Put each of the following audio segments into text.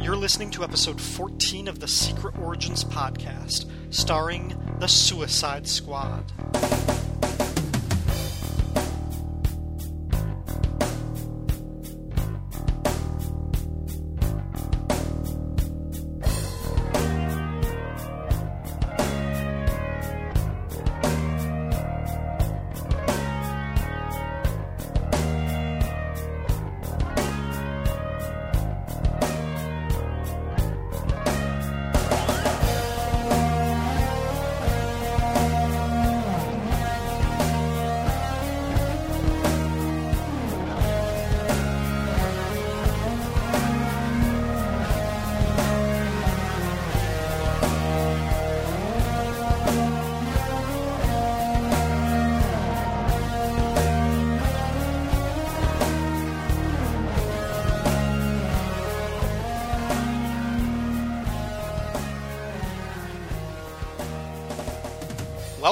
You're listening to episode 14 of the Secret Origins podcast, starring The Suicide Squad.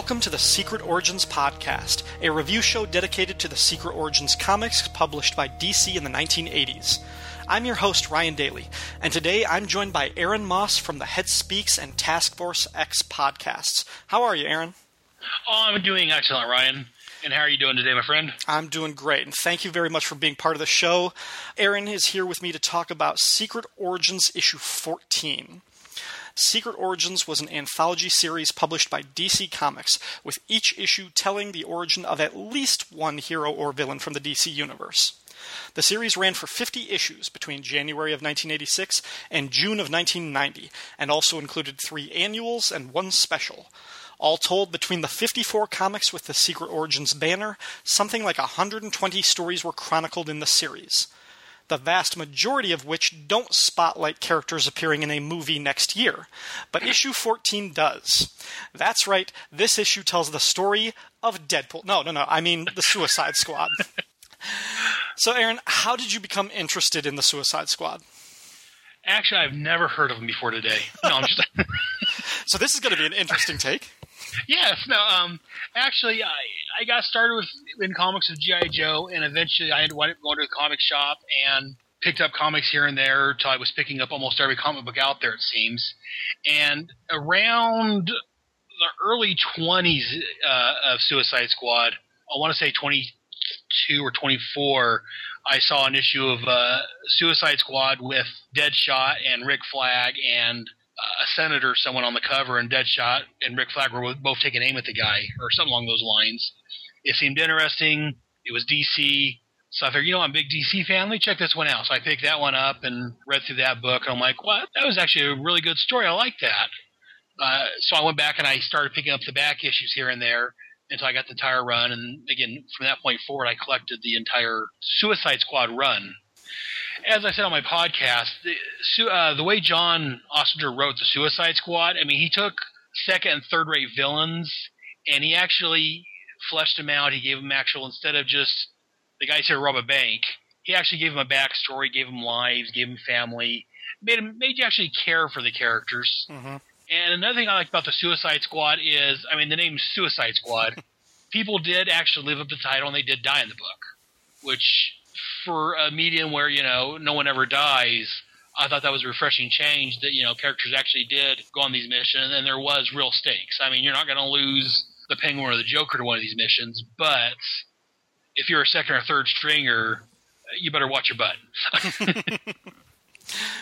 Welcome to the Secret Origins Podcast, a review show dedicated to the Secret Origins comics published by DC in the 1980s. I'm your host, Ryan Daly, and today I'm joined by Aaron Moss from the Head Speaks and Task Force X podcasts. How are you, Aaron? Oh, I'm doing excellent, Ryan. And how are you doing today, my friend? I'm doing great, and thank you very much for being part of the show. Aaron is here with me to talk about Secret Origins issue 14. Secret Origins was an anthology series published by DC Comics, with each issue telling the origin of at least one hero or villain from the DC universe. The series ran for 50 issues between January of 1986 and June of 1990, and also included three annuals and one special. All told, between the 54 comics with the Secret Origins banner, something like 120 stories were chronicled in the series the vast majority of which don't spotlight characters appearing in a movie next year. But issue 14 does. That's right, this issue tells the story of Deadpool. No, no, no, I mean the Suicide Squad. so, Aaron, how did you become interested in the Suicide Squad? Actually, I've never heard of them before today. No, I'm just. so this is going to be an interesting take. Yes, no. Um, actually, I I got started with in comics with GI Joe, and eventually I had to go to the comic shop and picked up comics here and there until I was picking up almost every comic book out there. It seems, and around the early twenties uh, of Suicide Squad, I want to say twenty two or twenty four. I saw an issue of uh, Suicide Squad with Deadshot and Rick Flag and a senator, someone on the cover, and Deadshot and Rick Flag were both taking aim at the guy, or something along those lines. It seemed interesting. It was DC. So I figured, you know, I'm a big DC fan. Let me check this one out. So I picked that one up and read through that book. And I'm like, what? That was actually a really good story. I like that. Uh, so I went back and I started picking up the back issues here and there until I got the entire run. And again, from that point forward, I collected the entire Suicide Squad run as I said on my podcast, the, uh, the way John Ostrander wrote the Suicide Squad, I mean, he took second and third rate villains and he actually fleshed them out. He gave them actual, instead of just the guys here rob a bank, he actually gave them a backstory, gave them lives, gave them family, made them, made you actually care for the characters. Mm-hmm. And another thing I like about the Suicide Squad is, I mean, the name Suicide Squad. people did actually live up to the title, and they did die in the book, which for a medium where you know no one ever dies, I thought that was a refreshing change. That you know characters actually did go on these missions, and there was real stakes. I mean, you're not going to lose the Penguin or the Joker to one of these missions, but if you're a second or third stringer, you better watch your butt.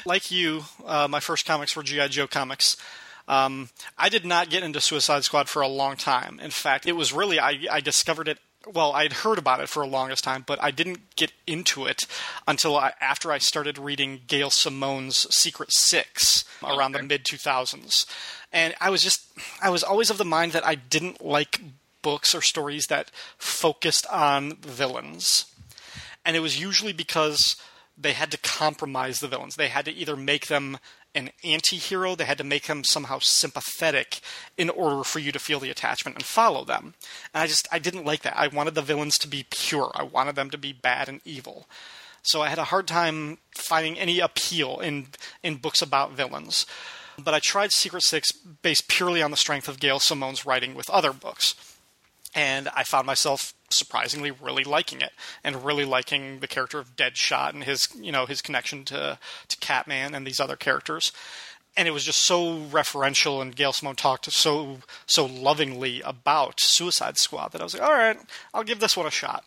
like you, uh, my first comics were GI Joe comics. Um, I did not get into Suicide Squad for a long time. In fact, it was really I, I discovered it well, I'd heard about it for a longest time, but I didn't get into it until I, after I started reading Gail Simone's Secret Six around okay. the mid 2000s. And I was just, I was always of the mind that I didn't like books or stories that focused on villains. And it was usually because they had to compromise the villains. They had to either make them an anti-hero they had to make him somehow sympathetic in order for you to feel the attachment and follow them. And i just i didn't like that. I wanted the villains to be pure. I wanted them to be bad and evil. So i had a hard time finding any appeal in in books about villains. But i tried secret six based purely on the strength of gail simone's writing with other books and I found myself surprisingly really liking it and really liking the character of Deadshot and his you know his connection to to Catman and these other characters. And it was just so referential, and Gail Simone talked so so lovingly about Suicide Squad that I was like, all right, I'll give this one a shot.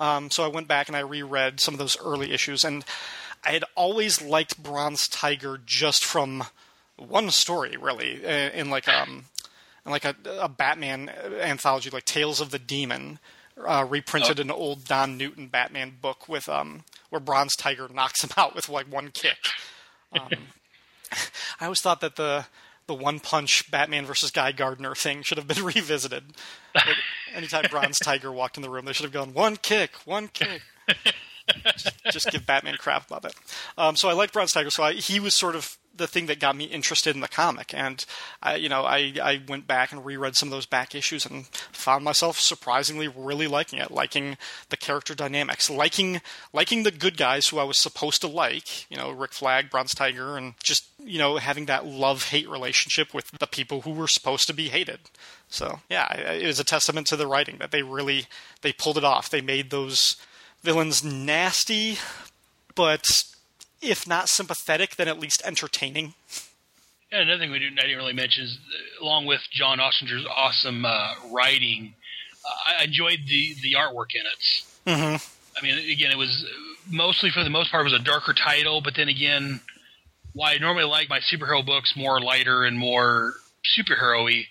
Um, so I went back and I reread some of those early issues, and I had always liked Bronze Tiger just from one story, really, in like um, in like a, a Batman anthology, like Tales of the Demon, uh, reprinted oh. an old Don Newton Batman book with um, where Bronze Tiger knocks him out with like one kick. Um, I always thought that the the one punch Batman versus Guy Gardner thing should have been revisited. Like, anytime Bronze Tiger walked in the room, they should have gone one kick, one kick. just, just, give Batman crap about it. Um, so I like Bronze Tiger. So I, he was sort of the thing that got me interested in the comic. And I, you know, I, I went back and reread some of those back issues and found myself surprisingly really liking it, liking the character dynamics, liking liking the good guys who I was supposed to like. You know, Rick Flag, Bronze Tiger, and just you know having that love hate relationship with the people who were supposed to be hated. So yeah, it was a testament to the writing that they really they pulled it off. They made those villains nasty, but if not sympathetic, then at least entertaining. Yeah, another thing we didn't, I didn't really mention is, along with John Ostrander's awesome uh, writing, uh, I enjoyed the the artwork in it. Mm-hmm. I mean, again, it was mostly for the most part it was a darker title, but then again, why I normally like my superhero books more lighter and more superhero-y,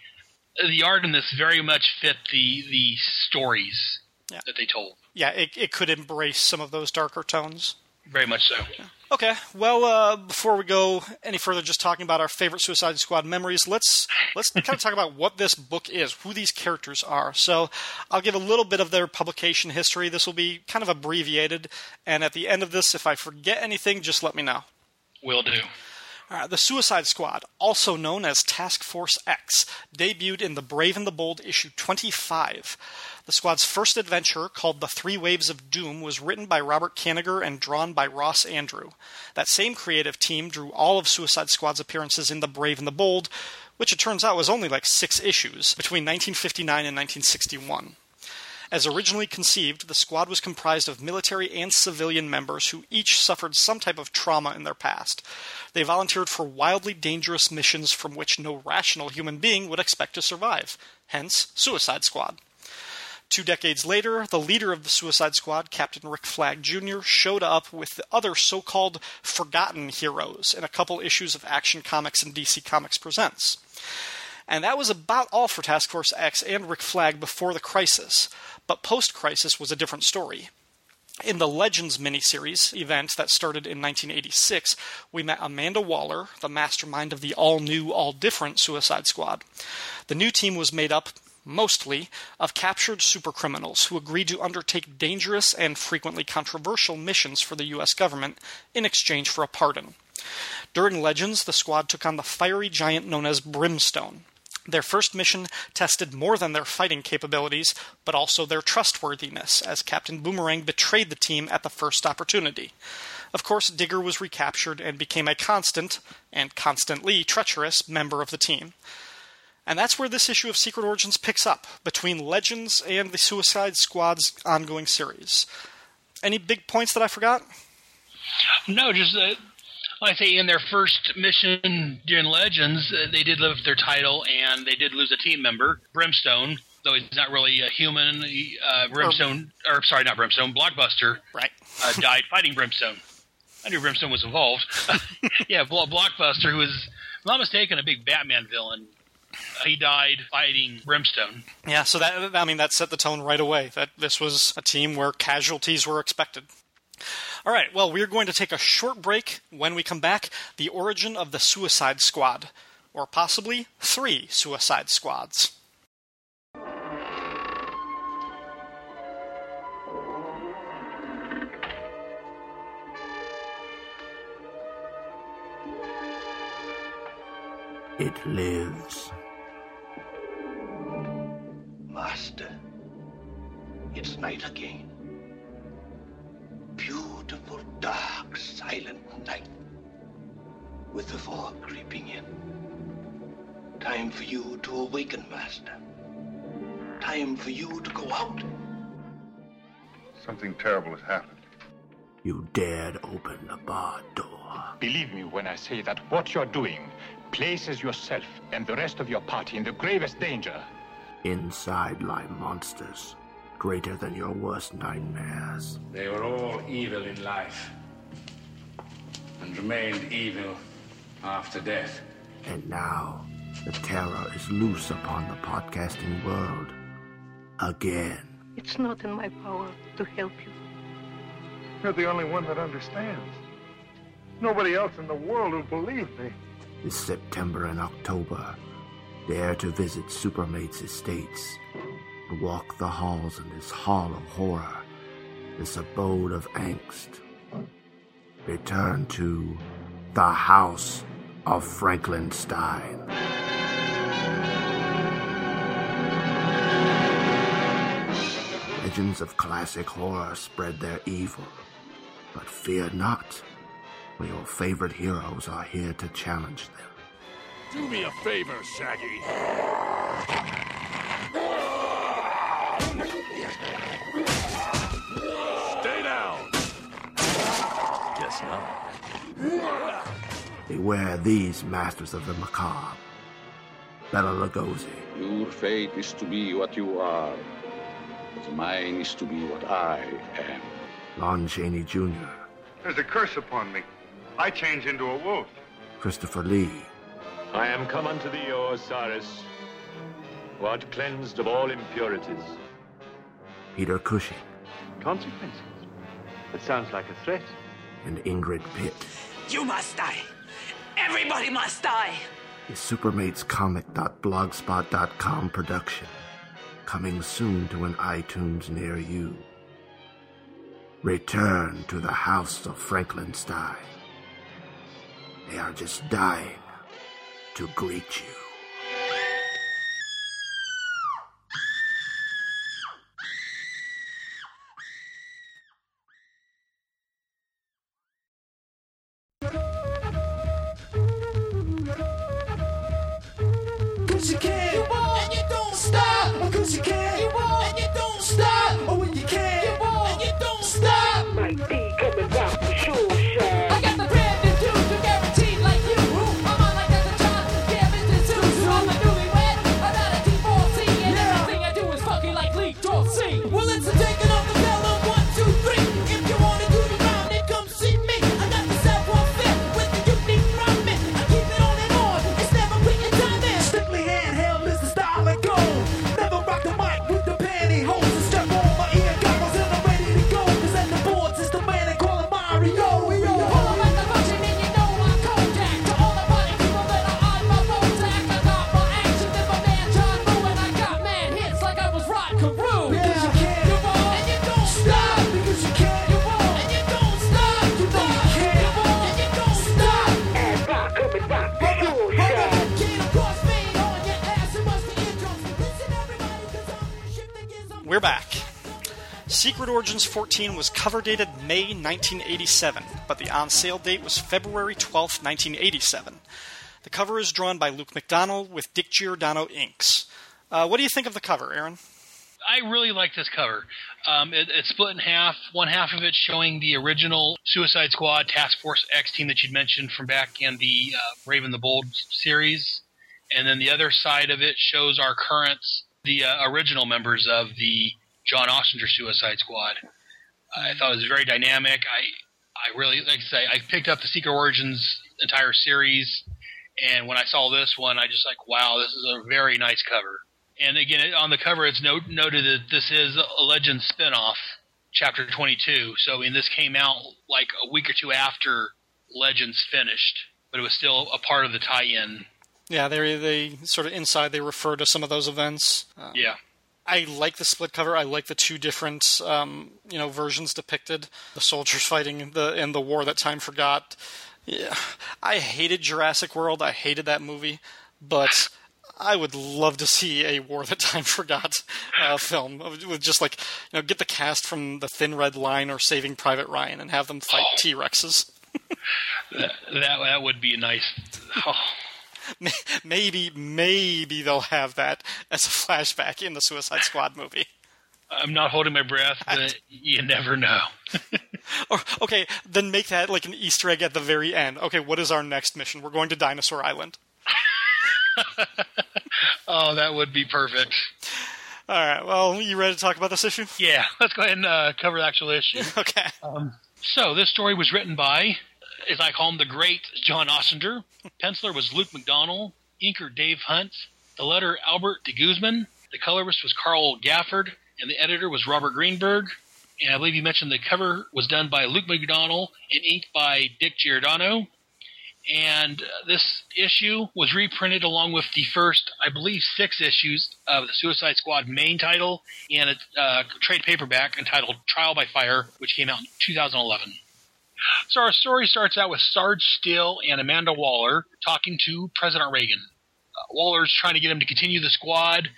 the art in this very much fit the the stories yeah. that they told. Yeah, it, it could embrace some of those darker tones. Very much so. Yeah. Okay. Well, uh, before we go any further, just talking about our favorite Suicide Squad memories, let's let's kind of talk about what this book is, who these characters are. So, I'll give a little bit of their publication history. This will be kind of abbreviated, and at the end of this, if I forget anything, just let me know. Will do. Uh, the Suicide Squad, also known as Task Force X, debuted in The Brave and the Bold issue 25. The squad's first adventure, called The Three Waves of Doom, was written by Robert Kanigher and drawn by Ross Andru. That same creative team drew all of Suicide Squad's appearances in The Brave and the Bold, which it turns out was only like six issues between 1959 and 1961. As originally conceived, the squad was comprised of military and civilian members who each suffered some type of trauma in their past. They volunteered for wildly dangerous missions from which no rational human being would expect to survive, hence, Suicide Squad. Two decades later, the leader of the Suicide Squad, Captain Rick Flag Jr., showed up with the other so called forgotten heroes in a couple issues of Action Comics and DC Comics Presents. And that was about all for Task Force X and Rick Flag before the crisis. But post crisis was a different story. In the Legends miniseries event that started in 1986, we met Amanda Waller, the mastermind of the all new, all different Suicide Squad. The new team was made up mostly of captured supercriminals who agreed to undertake dangerous and frequently controversial missions for the U.S. government in exchange for a pardon. During Legends, the squad took on the fiery giant known as Brimstone. Their first mission tested more than their fighting capabilities, but also their trustworthiness, as Captain Boomerang betrayed the team at the first opportunity. Of course, Digger was recaptured and became a constant, and constantly treacherous, member of the team. And that's where this issue of Secret Origins picks up, between Legends and the Suicide Squad's ongoing series. Any big points that I forgot? No, just uh, I say, in their first mission during Legends, uh, they did live their title and they did lose a team member, Brimstone. Though he's not really a human, uh, Brimstone, or, or, sorry, not Brimstone, Blockbuster, right, uh, died fighting Brimstone. I knew Brimstone was involved. yeah, Blockbuster, who was, if I'm not mistaken, a big Batman villain. He died fighting Brimstone. Yeah, so that I mean that set the tone right away. That this was a team where casualties were expected. All right, well, we're going to take a short break. When we come back, the origin of the Suicide Squad, or possibly three Suicide Squads. It lives. Master, it's night again beautiful, dark, silent night with the fog creeping in. Time for you to awaken, Master. time for you to go out. Something terrible has happened. You dared open the bar door. Believe me when I say that what you're doing places yourself and the rest of your party in the gravest danger. Inside lie monsters, greater than your worst nightmares. They were all evil in life and remained evil after death. And now, the terror is loose upon the podcasting world. Again. It's not in my power to help you. You're the only one that understands. Nobody else in the world will believe me. This September and October, dare to visit Supermate's estates and walk the halls in this hall of horror, this abode of angst. Return to the House of Frankenstein. Legends of classic horror spread their evil, but fear not, for your favorite heroes are here to challenge them. Do me a favor, Shaggy. Guess not. Beware these masters of the macabre. Bela Lugosi, Your fate is to be what you are, but mine is to be what I am. Lon Chaney Jr., There's a curse upon me. I change into a wolf. Christopher Lee, I am come unto thee, O Osiris, who art cleansed of all impurities. Peter Cushing, Consequences? That sounds like a threat. And Ingrid Pitt. You must die. Everybody must die. A Supermatescomic.blogspot.com production. Coming soon to an iTunes near you. Return to the House of Frankenstein. They are just dying to greet you. Secret Origins 14 was cover dated May 1987, but the on sale date was February 12, 1987. The cover is drawn by Luke McDonnell with Dick Giordano inks. Uh, what do you think of the cover, Aaron? I really like this cover. Um, it, it's split in half. One half of it showing the original Suicide Squad Task Force X team that you'd mentioned from back in the uh, Raven the Bold series, and then the other side of it shows our current, the uh, original members of the John Ostrander Suicide Squad. I thought it was very dynamic. I I really like to say I picked up the Secret Origins entire series, and when I saw this one, I just like, wow, this is a very nice cover. And again, on the cover, it's note, noted that this is a Legends spinoff, Chapter 22. So, I mean, this came out like a week or two after Legends finished, but it was still a part of the tie-in. Yeah, they they sort of inside they refer to some of those events. Uh, Yeah. I like the split cover. I like the two different um, you know versions depicted. The soldiers fighting the in the war that time forgot. Yeah, I hated Jurassic World. I hated that movie, but I would love to see a War That Time Forgot uh, film with just like you know get the cast from the Thin Red Line or Saving Private Ryan and have them fight T Rexes. That, that that would be nice. Oh. May- maybe, maybe they'll have that as a flashback in the Suicide Squad movie. I'm not holding my breath, but you never know. Or okay, then make that like an Easter egg at the very end. Okay, what is our next mission? We're going to Dinosaur Island. Oh, that would be perfect. All right. Well, you ready to talk about this issue? Yeah, let's go ahead and uh, cover the actual issue. Okay. Um, so this story was written by, as I call him, the great John Ostrander. Penciler was Luke McDonnell. Inker Dave Hunt. The letter Albert de Guzman. The colorist was Carl Gafford, and the editor was Robert Greenberg. And I believe you mentioned the cover was done by Luke McDonnell and inked by Dick Giordano. And uh, this issue was reprinted along with the first, I believe, six issues of the Suicide Squad main title and a uh, trade paperback entitled Trial by Fire, which came out in 2011. So our story starts out with Sarge Still and Amanda Waller talking to President Reagan. Uh, Waller's trying to get him to continue the squad,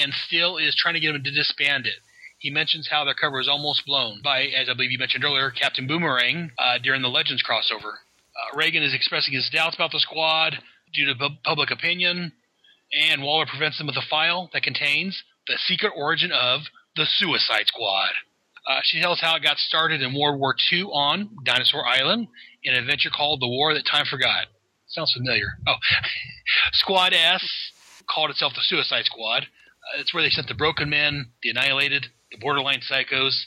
and Still is trying to get him to disband it. He mentions how their cover was almost blown by, as I believe you mentioned earlier, Captain Boomerang uh, during the Legends crossover. Uh, Reagan is expressing his doubts about the squad due to pu- public opinion, and Waller prevents them with a file that contains the secret origin of the Suicide Squad. Uh, she tells how it got started in World War II on Dinosaur Island in an adventure called The War That Time Forgot. Sounds familiar. Oh, Squad S called itself the Suicide Squad. Uh, it's where they sent the Broken Men, the Annihilated, the Borderline Psychos.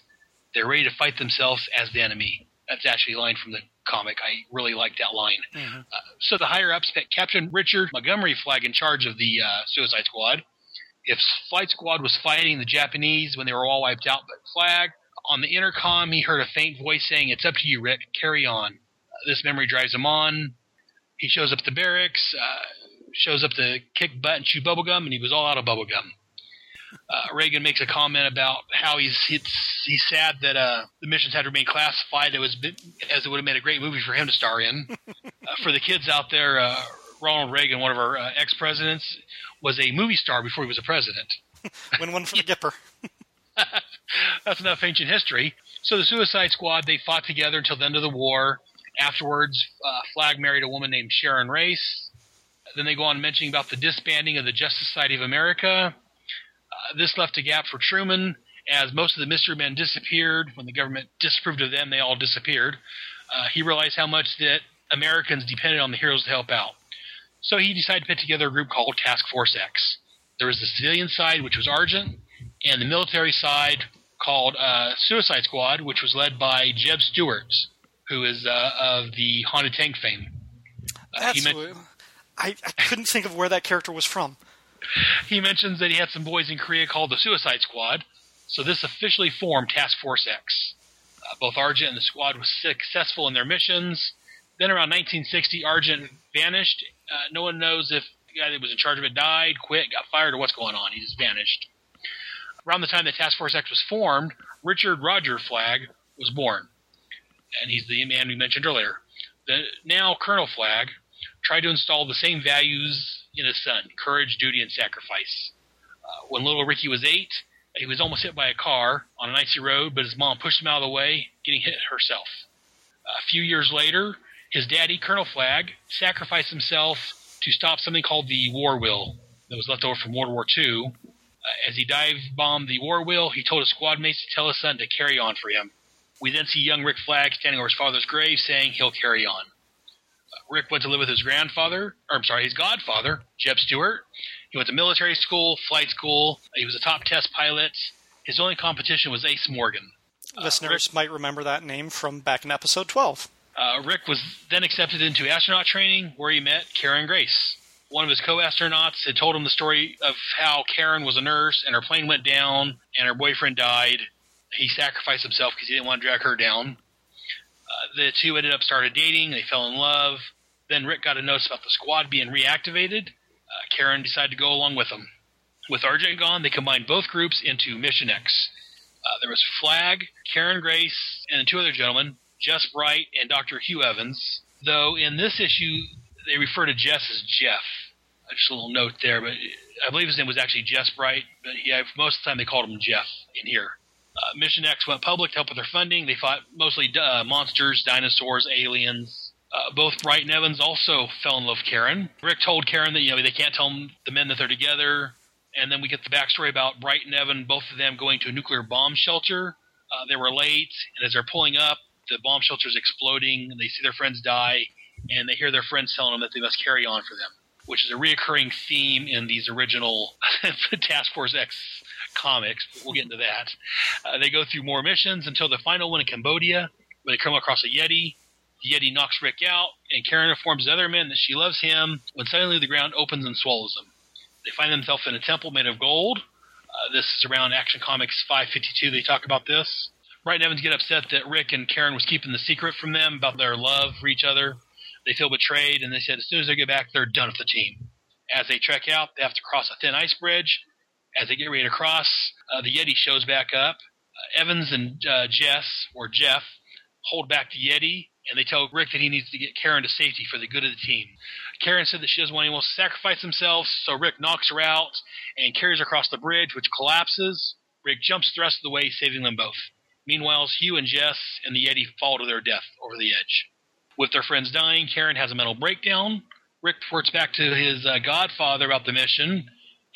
They're ready to fight themselves as the enemy. That's actually a line from the comic. I really like that line. Uh, so the higher ups put Captain Richard Montgomery Flag in charge of the uh, Suicide Squad. If Flight Squad was fighting the Japanese when they were all wiped out, but Flag on the intercom, he heard a faint voice saying, "It's up to you, Rick. Carry on." Uh, this memory drives him on. He shows up at the barracks, uh, shows up to kick butt and chew bubblegum, and he was all out of bubblegum. Uh, Reagan makes a comment about how he's he's, he's sad that uh, the missions had remained classified. It was bit- as it would have made a great movie for him to star in. uh, for the kids out there, uh, Ronald Reagan, one of our uh, ex presidents, was a movie star before he was a president. Win one for the Gipper. That's enough ancient history. So the Suicide Squad they fought together until the end of the war. Afterwards, uh, Flag married a woman named Sharon Race. Then they go on mentioning about the disbanding of the Justice Society of America. Uh, this left a gap for Truman, as most of the mystery men disappeared. When the government disapproved of them, they all disappeared. Uh, he realized how much that Americans depended on the heroes to help out. So he decided to put together a group called Task Force X. There was the civilian side, which was Argent, and the military side called uh, Suicide Squad, which was led by Jeb Stuart, who is uh, of the Haunted Tank fame. Uh, he, I, I couldn't think of where that character was from. he mentions that he had some boys in Korea called the Suicide Squad, so this officially formed Task Force X. Uh, both Argent and the squad was successful in their missions. Then around 1960, Argent vanished. Uh, no one knows if the guy that was in charge of it died, quit, got fired, or what's going on. He just vanished. Around the time that Task Force X was formed, Richard Roger Flagg was born. And he's the man we mentioned earlier. The now Colonel Flagg tried to install the same values in his son courage, duty, and sacrifice. Uh, when little Ricky was eight, he was almost hit by a car on an icy road, but his mom pushed him out of the way, getting hit herself. A few years later, his daddy, Colonel Flagg, sacrificed himself to stop something called the War Wheel that was left over from World War II. Uh, as he dive bombed the War Wheel, he told his squad mates to tell his son to carry on for him. We then see young Rick Flagg standing over his father's grave saying he'll carry on. Uh, Rick went to live with his grandfather, or I'm sorry, his godfather, Jeb Stuart. He went to military school, flight school. He was a top test pilot. His only competition was Ace Morgan. Listeners might remember that name from back in episode 12. Uh, Rick was then accepted into astronaut training, where he met Karen Grace. One of his co-astronauts had told him the story of how Karen was a nurse and her plane went down and her boyfriend died. He sacrificed himself because he didn't want to drag her down. Uh, the two ended up started dating. They fell in love. Then Rick got a notice about the squad being reactivated. Uh, Karen decided to go along with them. With Argent gone, they combined both groups into Mission X. Uh, there was Flag, Karen Grace, and two other gentlemen, Jess Bright and Dr. Hugh Evans. Though in this issue, they refer to Jess as Jeff. Just a little note there, but I believe his name was actually Jess Bright, but yeah, most of the time they called him Jeff in here. Uh, Mission X went public to help with their funding. They fought mostly uh, monsters, dinosaurs, aliens. Uh, both Bright and Evans also fell in love with Karen. Rick told Karen that you know they can't tell the men that they're together, and then we get the backstory about Bright and Evan, both of them going to a nuclear bomb shelter. Uh, they were late, and as they're pulling up, the bomb shelter is exploding, and they see their friends die, and they hear their friends telling them that they must carry on for them, which is a reoccurring theme in these original Task Force X comics. We'll get into that. Uh, they go through more missions until the final one in Cambodia, where they come across a Yeti. The Yeti knocks Rick out, and Karen informs the other men that she loves him when suddenly the ground opens and swallows them. They find themselves in a temple made of gold. Uh, this is around Action Comics 552. They talk about this. Bright and Evans get upset that Rick and Karen was keeping the secret from them about their love for each other. They feel betrayed, and they said as soon as they get back, they're done with the team. As they trek out, they have to cross a thin ice bridge. As they get ready to cross, uh, the Yeti shows back up. Uh, Evans and uh, Jess, or Jeff, hold back the Yeti, and they tell Rick that he needs to get Karen to safety for the good of the team. Karen said that she doesn't want anyone to sacrifice themselves, so Rick knocks her out and carries her across the bridge, which collapses. Rick jumps the rest of the way, saving them both. Meanwhile, Hugh and Jess and the Yeti fall to their death over the edge. With their friends dying, Karen has a mental breakdown. Rick reports back to his uh, godfather about the mission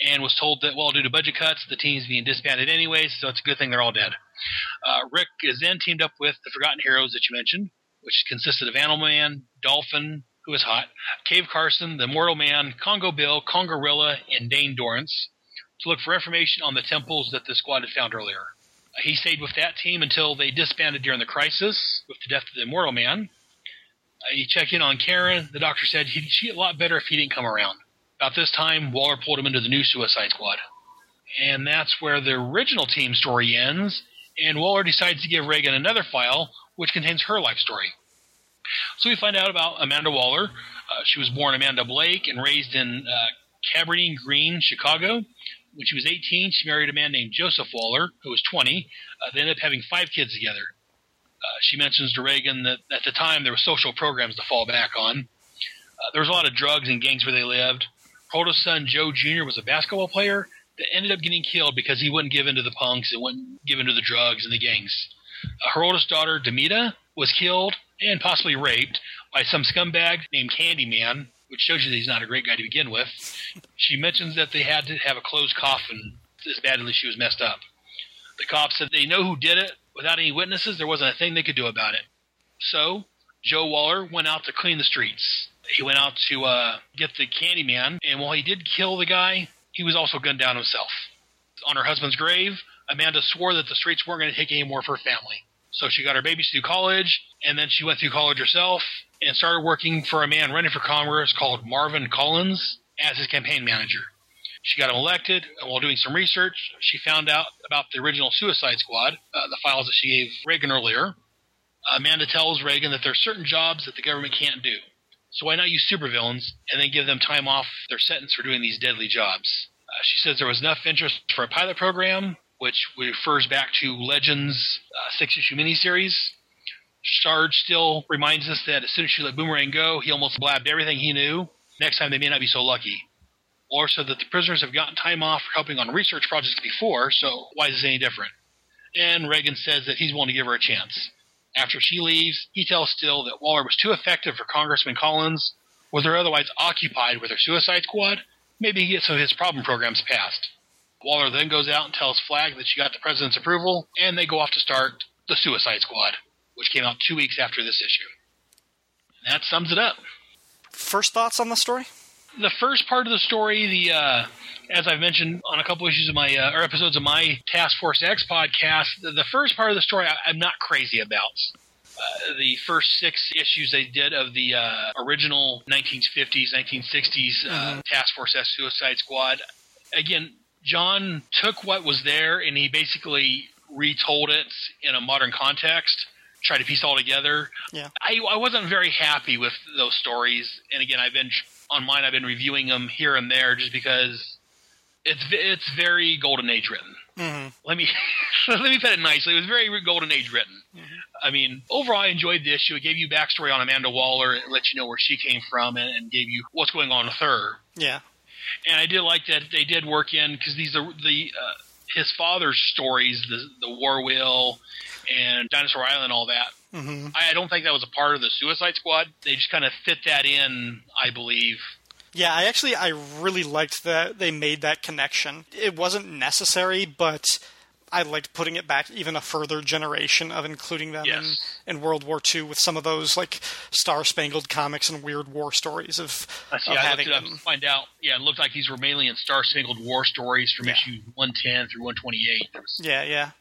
and was told that, well, due to budget cuts, the team's being disbanded anyway, so it's a good thing they're all dead. Uh, Rick is then teamed up with the Forgotten Heroes that you mentioned, which consisted of Animal Man, Dolphin, who is hot, Cave Carson, the Immortal Man, Congo Bill, Congorilla, and Dane Dorrance, to look for information on the temples that the squad had found earlier. He stayed with that team until they disbanded during the crisis with the death of the Immortal Man. Uh, he checked in on Karen. The doctor said he'd she'd a lot better if he didn't come around. About this time, Waller pulled him into the new Suicide Squad. And that's where the original team story ends, and Waller decides to give Reagan another file, which contains her life story. So we find out about Amanda Waller. Uh, she was born Amanda Blake and raised in uh, Cabrini Green, Chicago. When she was 18, she married a man named Joseph Waller, who was 20. Uh, they ended up having five kids together. Uh, she mentions to Reagan that at the time there were social programs to fall back on. Uh, there was a lot of drugs and gangs where they lived. Her oldest son, Joe Jr., was a basketball player that ended up getting killed because he wouldn't give in to the punks and wouldn't give in to the drugs and the gangs. Uh, her oldest daughter, Demita, was killed and possibly raped by some scumbag named Candyman, which shows you that he's not a great guy to begin with. She mentions that they had to have a closed coffin as badly she was messed up. The cops said they know who did it. Without any witnesses, there wasn't a thing they could do about it. So, Joe Waller went out to clean the streets. He went out to uh, get the Candyman, and while he did kill the guy, he was also gunned down himself. On her husband's grave, Amanda swore that the streets weren't going to take any more of her family. So she got her babies through college, and then she went through college herself and started working for a man running for Congress called Marvin Collins as his campaign manager. She got him elected, and while doing some research, she found out about the original Suicide Squad, uh, the files that she gave Reagan earlier. Amanda tells Reagan that there are certain jobs that the government can't do. So why not use supervillains and then give them time off their sentence for doing these deadly jobs? Uh, she says there was enough interest for a pilot program, which refers back to Legends uh, six issue miniseries. Sarge still reminds us that as soon as she let Boomerang go, he almost blabbed everything he knew. Next time they may not be so lucky. Or so that the prisoners have gotten time off for helping on research projects before, so why is this any different? And Reagan says that he's willing to give her a chance. After she leaves, he tells Still that Waller was too effective for Congressman Collins, was they're otherwise occupied with her suicide squad, maybe he gets some of his problem programs passed. Waller then goes out and tells Flag that she got the president's approval, and they go off to start the Suicide Squad, which came out two weeks after this issue. And that sums it up. First thoughts on the story? The first part of the story, the uh, as I've mentioned on a couple issues of my uh, or episodes of my Task Force X podcast, the, the first part of the story I, I'm not crazy about. Uh, the first six issues they did of the uh, original 1950s, 1960s uh, Task Force S Suicide Squad. Again, John took what was there and he basically retold it in a modern context, tried to piece it all together. Yeah. I, I wasn't very happy with those stories, and again, I've been on mine. I've been reviewing them here and there just because it's it's very golden age written. Mm-hmm. Let me let me put it nicely. It was very golden age written. I mean, overall, I enjoyed the issue. It gave you backstory on Amanda Waller. It let you know where she came from, and, and gave you what's going on with her. Yeah. And I did like that they did work in because these are the uh, his father's stories, the the War Wheel and Dinosaur Island, and all that. hmm I I don't think that was a part of the Suicide Squad. They just kind of fit that in, I believe. Yeah, I actually I really liked that they made that connection. It wasn't necessary, but I liked putting it back even a further generation of including them Yes. in, in World War II with some of those like Star Spangled comics and weird war stories of, I see. of I having them. to find out. Yeah, it looked like these were mainly in Star Spangled War stories from Yeah. issue 110 through 128. Yeah, yeah.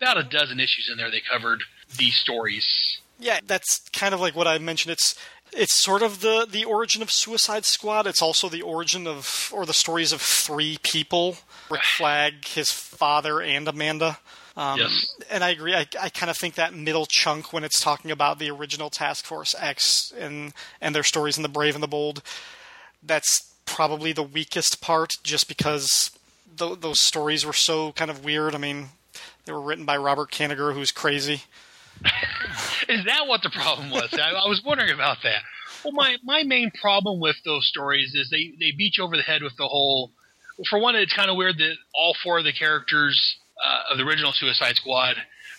About a dozen issues in there. They covered these stories. Yeah, that's kind of like what I mentioned. It's it's sort of the the origin of Suicide Squad. It's also the origin of or the stories of three people: Rick Flag, his father, and Amanda. Um, Yes. And I agree. I, I kind of think that middle chunk when it's talking about the original Task Force X and and their stories in the Brave and the Bold, that's probably the weakest part, just because th- those stories were so kind of weird. I mean, they were written by Robert Kanigher, who's crazy. Is that what the problem was? I, I was wondering about that. Well, my, my main problem with those stories is they, they beat you over the head with the whole. For one, it's kind of weird that all four of the characters uh, of the original Suicide Squad,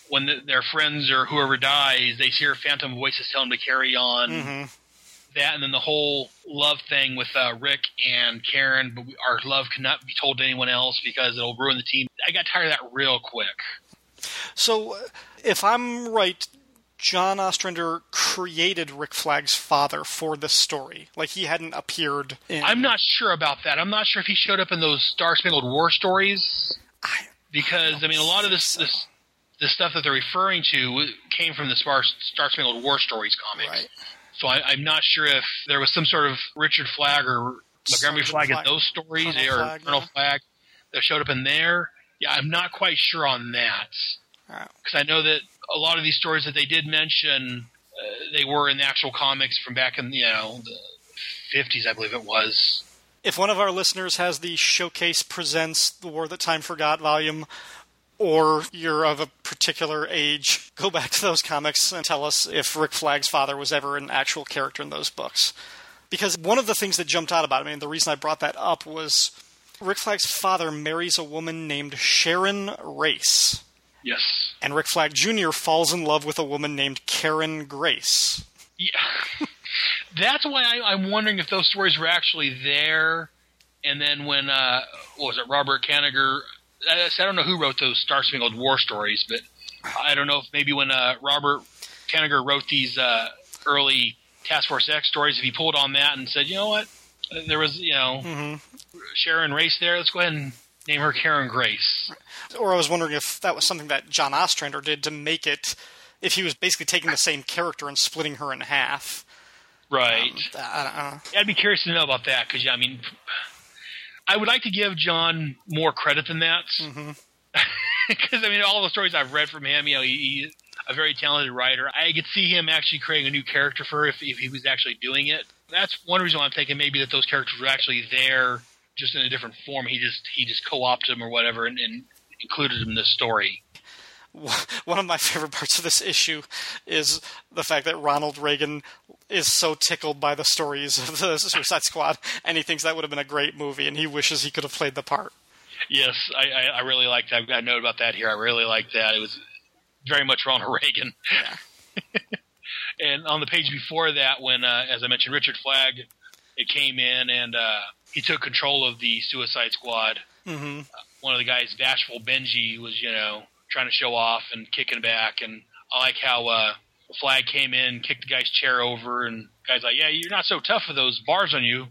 when the, their friends or whoever dies, they hear phantom voices tell them to carry on. hmm That and then the whole love thing with uh, Rick and Karen, but we, our love cannot be told to anyone else because it'll ruin the team. I got tired of that real quick. So, uh, if I'm right, John Ostrander created Rick Flag's father for this story. Like he hadn't appeared in. I'm not sure about that. I'm not sure if he showed up in those Star Spangled War stories because I mean a lot of this this the stuff that they're referring to came from the Star Star Spangled War stories comics. Right. So I, I'm not sure if there was some sort of Richard Flagg or Montgomery Sergeant Flagg in those stories Colonel or Flagg, Colonel yeah. Flagg that showed up in there. Yeah, I'm not quite sure on that because I know that a lot of these stories that they did mention, uh, they were in the actual comics from back in you know the 50s, I believe it was. If one of our listeners has the Showcase Presents The War That Time Forgot volume, or you're of a particular age, go back to those comics and tell us if Rick Flag's father was ever an actual character in those books. Because one of the things that jumped out about it, I mean, the reason I brought that up was Rick Flag's father marries a woman named Sharon Race. Yes. And Rick Flag Jr. falls in love with a woman named Karen Grace. Yeah. That's why I, I'm wondering if those stories were actually there. And then when, uh, what was it, Robert Kanigher, I, I don't know who wrote those Star Spangled War stories, but I don't know if maybe when uh, Robert Kanigher wrote these uh, early Task Force X stories, if he pulled on that and said, you know what, there was, you know, Mm-hmm. Sharon Race there, let's go ahead and name her Karen Grace. Or I was wondering if that was something that John Ostrander did to make it, if he was basically taking the same character and splitting her in half. Right. I don't know. I'd be curious to know about that because, yeah, I mean, I would like to give John more credit than that. Mm-hmm. Because I mean, all the stories I've read from him, you know, he, he's a very talented writer. I could see him actually creating a new character for her if, if he was actually doing it. That's one reason why I'm thinking maybe that those characters were actually there, just in a different form. He just he just co-opted them or whatever and, and included them in the story. One of my favorite parts of this issue is the fact that Ronald Reagan is so tickled by the stories of the Suicide Squad, and he thinks that would have been a great movie, and he wishes he could have played the part. Yes, I, I, I really liked that. I've got a note about that here. I really liked that. It was very much Ronald Reagan. Yeah. and on the page before that, when, uh, as I mentioned, Richard Flagg, it came in and uh, he took control of the Suicide Squad. Mm-hmm. One of the guys, Bashful Benji, was you know trying to show off and kicking back. And I like how uh, Flagg came in, kicked the guy's chair over, and the guy's like, "Yeah, you're not so tough with those bars on you."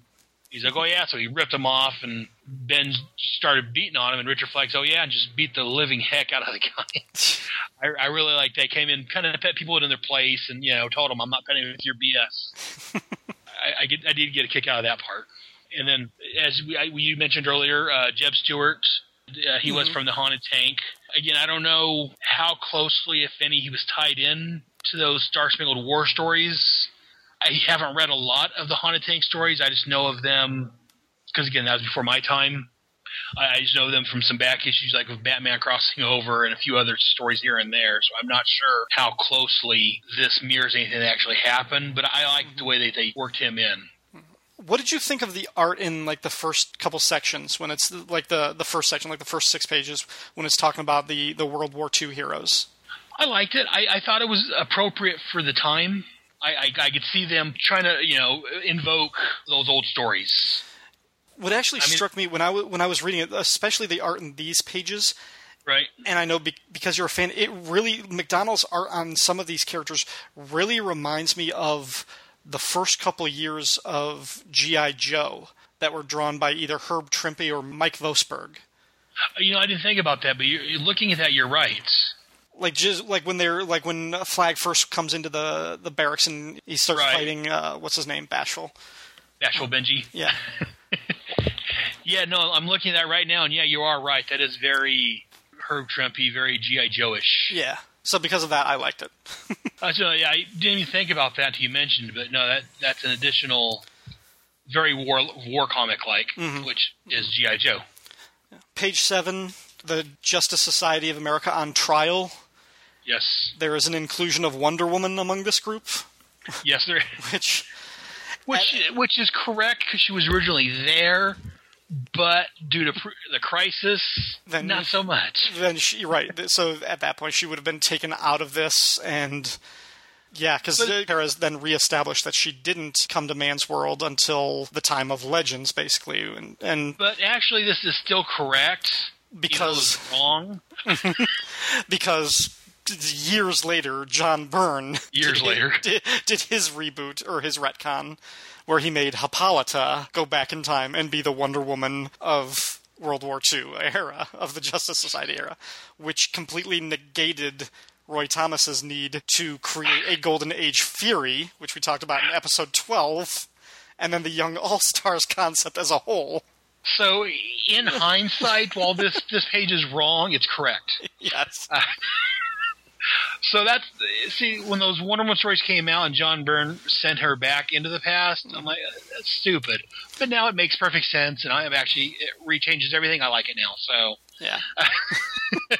He's like, "Oh yeah," so he ripped him off, and Ben started beating on him, and Richard Flagg's, "Oh yeah," and just beat the living heck out of the guy. I, I really like they came in, kind of pet people in their place, and you know, told them, "I'm not petting with your BS." I, I, get, I did get a kick out of that part. And then, as we, I, you mentioned earlier, uh, Jeb Stuart, uh, he was Mhm. from the Haunted Tank. Again, I don't know how closely, if any, he was tied in to those Star Spangled War stories. I haven't read a lot of the Haunted Tank stories. I just know of them because, again, that was before my time. I, I just know them from some back issues, like with Batman Crossing Over and a few other stories here and there. So I'm not sure how closely this mirrors anything that actually happened, but I like the way that they worked him in. What did you think of the art in like the first couple sections when it's like the the first section, like the first six pages when it's talking about the the World War II heroes? I liked it. I, I thought it was appropriate for the time. I, I, I could see them trying to, you know, invoke those old stories. What actually I mean- struck me when I w- when I was reading it, especially the art in these pages, Right. and I know be- because you're a fan, it really McDonnell's art on some of these characters really reminds me of the first couple years of GI Joe that were drawn by either Herb Trimpe or Mike Vosburg. You know, I didn't think about that, but you're, you're looking at that, you're right. Like just like when they're like when Flag first comes into the the barracks and he starts Right. fighting uh, what's his name Bashful. Bashful Benji. Yeah. Yeah, no, I'm looking at that right now, and yeah, you are right. That is very Herb Trimpe, very GI Joe-ish. Yeah. So because of that, I liked it. Uh, so yeah, I didn't even think about that until you mentioned, but no, that that's an additional, very war war comic like, Mhm. which is GI Joe. Page seven, the Justice Society of America on trial. Yes, There is an inclusion of Wonder Woman among this group, yes, there. which Which which is correct because she was originally there, but due to pr- the crisis, Then- not so much. then she right. So at that point, she would have been taken out of this, and yeah, because Perez then reestablished that she didn't come to Man's World until the time of Legends, basically, and and But actually, this is still correct because wrong. because years later, John Byrne Years did, later. did, did his reboot or his retcon, where he made Hippolyta go back in time and be the Wonder Woman of World War II era of the Justice Society era, which completely negated. Roy Thomas's need to create a Golden Age Fury, which we talked about in episode 12, and then the Young All Stars concept as a whole. So, in hindsight, while this this page is wrong, it's correct. Yes. Uh, so that's see when those Wonder Woman stories came out and John Byrne sent her back into the past. I'm like, that's stupid. But now it makes perfect sense, and I am actually it rechanges everything. I like it now. So, Yeah.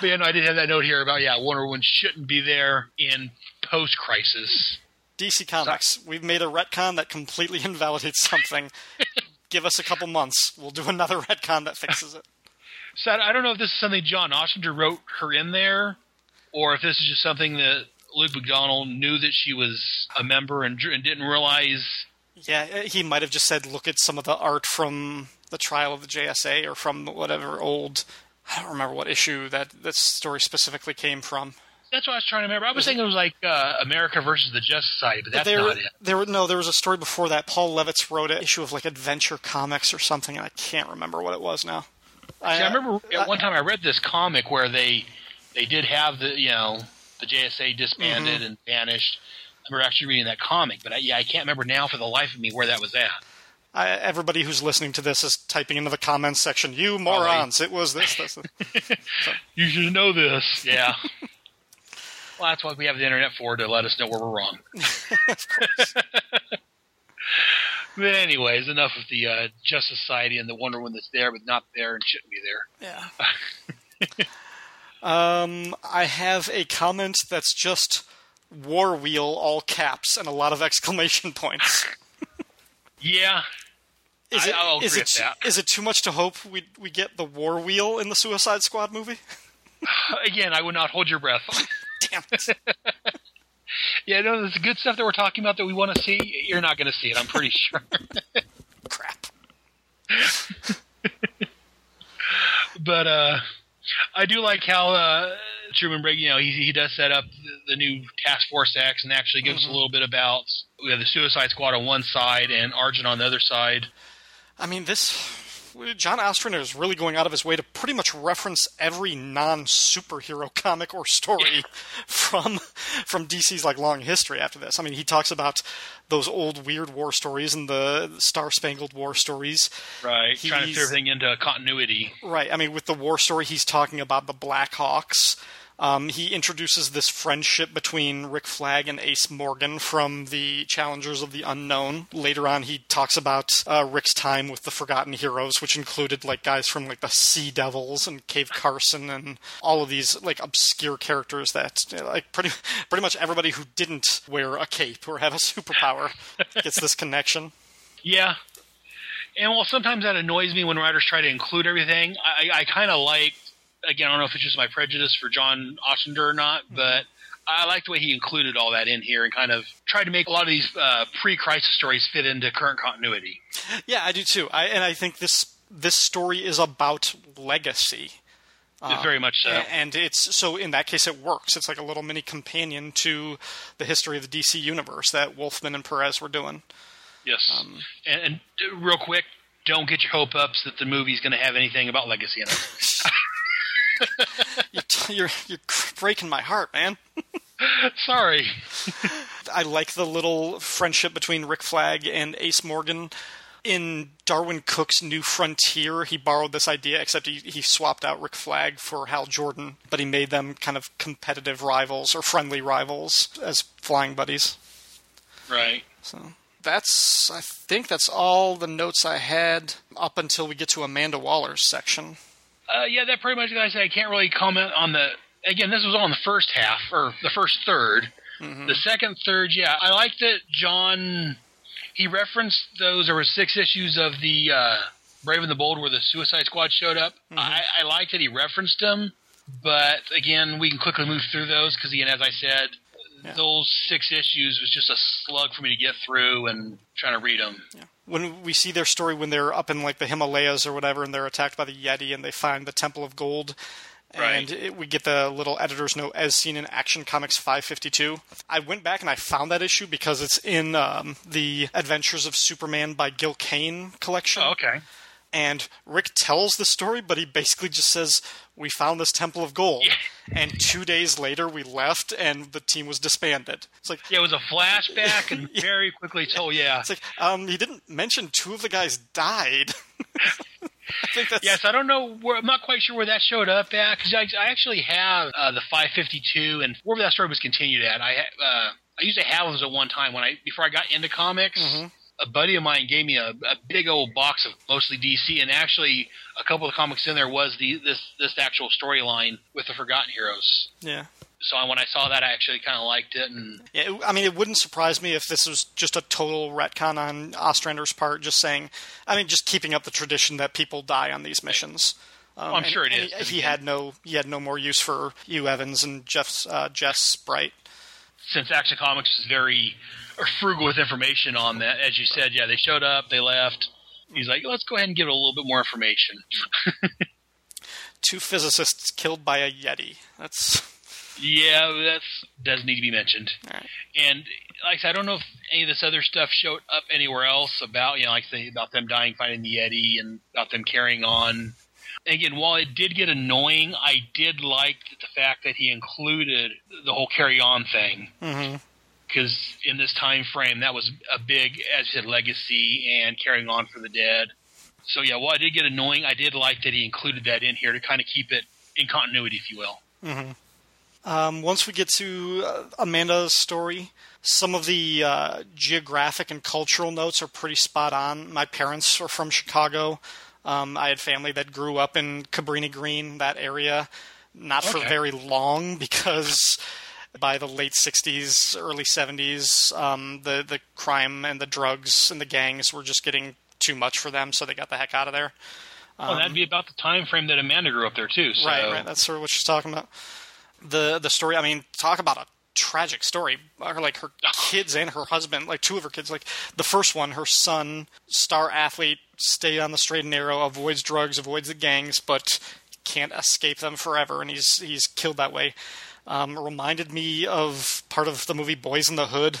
but yeah, no, I did have that note here about yeah, Wonder Woman shouldn't be there in post crisis. DC Comics, we've made a retcon that completely invalidates something. Give us a couple months. We'll do another retcon that fixes it. So I don't know if this is something John Ostrander wrote her in there, or if this is just something that Luke McDonnell knew that she was a member and, and didn't realize. Yeah, uh, he might have just said, look at some of the art from the trial of the JSA or from whatever old. I don't remember what issue that this story specifically came from. That's what I was trying to remember. I was thinking it was like uh, America versus the Justice Society, but that's there, not it. there were no. There was a story before that. Paul Levitz wrote an issue of like Adventure Comics or something, and I can't remember what it was now. See, I remember at one time I read this comic where they they did have the you know the JSA disbanded Mhm. and vanished. I remember actually reading that comic, but I, yeah, I can't remember now for the life of me where that was at. I, everybody who's listening to this is typing into the comments section, "You morons! It was this, this." this." You should know this. Yeah. well, that's what we have the internet for to let us know where we're wrong. But anyways, enough of the uh, Justice Society and the Wonder Woman that's there but not there and shouldn't be there. Yeah. Um, I have a comment that's just War Wheel, all caps, and a lot of exclamation points. Yeah. Is I- it, I'll is agree it, with that. is it too much to hope we we get the War Wheel in the Suicide Squad movie? Again, I would not hold your breath. Damn it. Yeah, no, there's good stuff that we're talking about that we want to see. You're not going to see it, I'm pretty sure. Crap. but uh, I do like how uh, Truman Briggs, you know, he, he does set up the, the new Task Force X and actually gives us a little bit about we have the Suicide Squad on one side and Argent on the other side. I mean, this John Ostrander is really going out of his way to pretty much reference every non-superhero comic or story from from DC's like long history after this. I mean, he talks about those old weird war stories and the Star Spangled War stories. Right, trying to He's- fit everything into continuity. Right. I mean, with the war story, he's talking about the Blackhawks. Um, he introduces this friendship between Rick Flag and Ace Morgan from the Challengers of the Unknown. Later on, he talks about uh, Rick's time with the Forgotten Heroes, which included like guys from like the Sea Devils and Cave Carson and all of these like obscure characters that like pretty pretty much everybody who didn't wear a cape or have a superpower gets this connection. Yeah. And while sometimes that annoys me when writers try to include everything, I, I kind of like, again, I don't know if it's just my prejudice for John Ostrander or not, Mm-hmm. but I like the way he included all that in here and kind of tried to make a lot of these uh, pre-crisis stories fit into current continuity. Yeah, I do too. I, and I think this this story is about legacy. Very much so. And it's so in that case it works. It's like a little mini companion to the history of the DC universe that Wolfman and Perez were doing. Yes. Um, and, and uh, real quick, don't get your hope ups that the movie's going to have anything about legacy in it. You're you're, you're breaking my heart, man. Sorry. I like the little friendship between Rick Flag and Ace Morgan. In Darwyn Cooke's New Frontier, he borrowed this idea, except he, he swapped out Rick Flag for Hal Jordan, but he made them kind of competitive rivals or friendly rivals as flying buddies. Right. So that's, I think that's all the notes I had up until we get to Amanda Waller's section. Uh, yeah, that pretty much, guys. I said. I can't really comment on the. Again, this was all in the first half or the first 3rd The second third, yeah, I like that John. He referenced those. There were six issues of the uh, Brave and the Bold where the Suicide Squad showed up. I, I like that he referenced them, but again, we can quickly move through those because, again, as I said, those six issues was just a slug for me to get through and trying to read them. When we see their story when they're up in like the Himalayas or whatever, and they're attacked by the Yeti, and they find the Temple of Gold. And it, we get the little editor's note as seen in Action Comics 552. I went back and I found that issue because it's in um, the Adventures of Superman by Gil Kane collection. Oh, okay. And Rick tells the story, but he basically just says, We found this Temple of Gold. And two days later, we left and the team was disbanded. It's like, Yeah, it was a flashback and very quickly told. Yeah, it's like um, he didn't mention two of the guys died. I think that's Yes, I don't know. Where, I'm not quite sure where that showed up at because I, I actually have uh, the 552 and wherever that story was continued at. I uh, I used to have those at one time when I before I got into comics. A buddy of mine gave me a, a big old box of mostly DC, and actually a couple of comics in there was the this this actual storyline with the Forgotten Heroes. yeah. So when I saw that, I actually kind of liked it, and Yeah, I mean, it wouldn't surprise me if this was just a total retcon on Ostrander's part, just saying, I mean, just keeping up the tradition that people die on these missions. Um, Oh, I'm and- sure it is, He, he had no, he had no more use for Hugh Evans and Jeff's uh, Jess Bright. since Action Comics is very frugal with information on that, as you said, yeah, they showed up, they left. He's like, let's go ahead and give it a little bit more information. Two physicists killed by a Yeti. That's Yeah, that does need to be mentioned. And like I said, I don't know if any of this other stuff showed up anywhere else about you know, like say about them dying fighting the Yeti and about them carrying on. And again, while it did get annoying, I did like the fact that he included the whole carry on thing mm-hmm. Because in this time frame, that was a big, as you said, legacy and carrying on for the dead. So yeah, while I did get annoying, I did like that he included that in here to kind of keep it in continuity, if you will. hmm Um, once we get to uh, Amanda's story, some of the uh, geographic and cultural notes are pretty spot on. My parents are from Chicago. Um, I had family that grew up in Cabrini Green, that area, not for very long because by the late 60s, early 70s, um, the, the crime and the drugs and the gangs were just getting too much for them, so they got the heck out of there. well, that'd be about the time frame that Amanda grew up there too. So. Um, Right, right. That's sort of what she's talking about. The the story. I mean, talk about a tragic story. Her like her kids and her husband, like two of her kids. Like the first one, her son, star athlete, stay on the straight and narrow, avoids drugs, avoids the gangs, but can't escape them forever, and he's he's killed that way. Um, reminded me of part of the movie Boys in the Hood.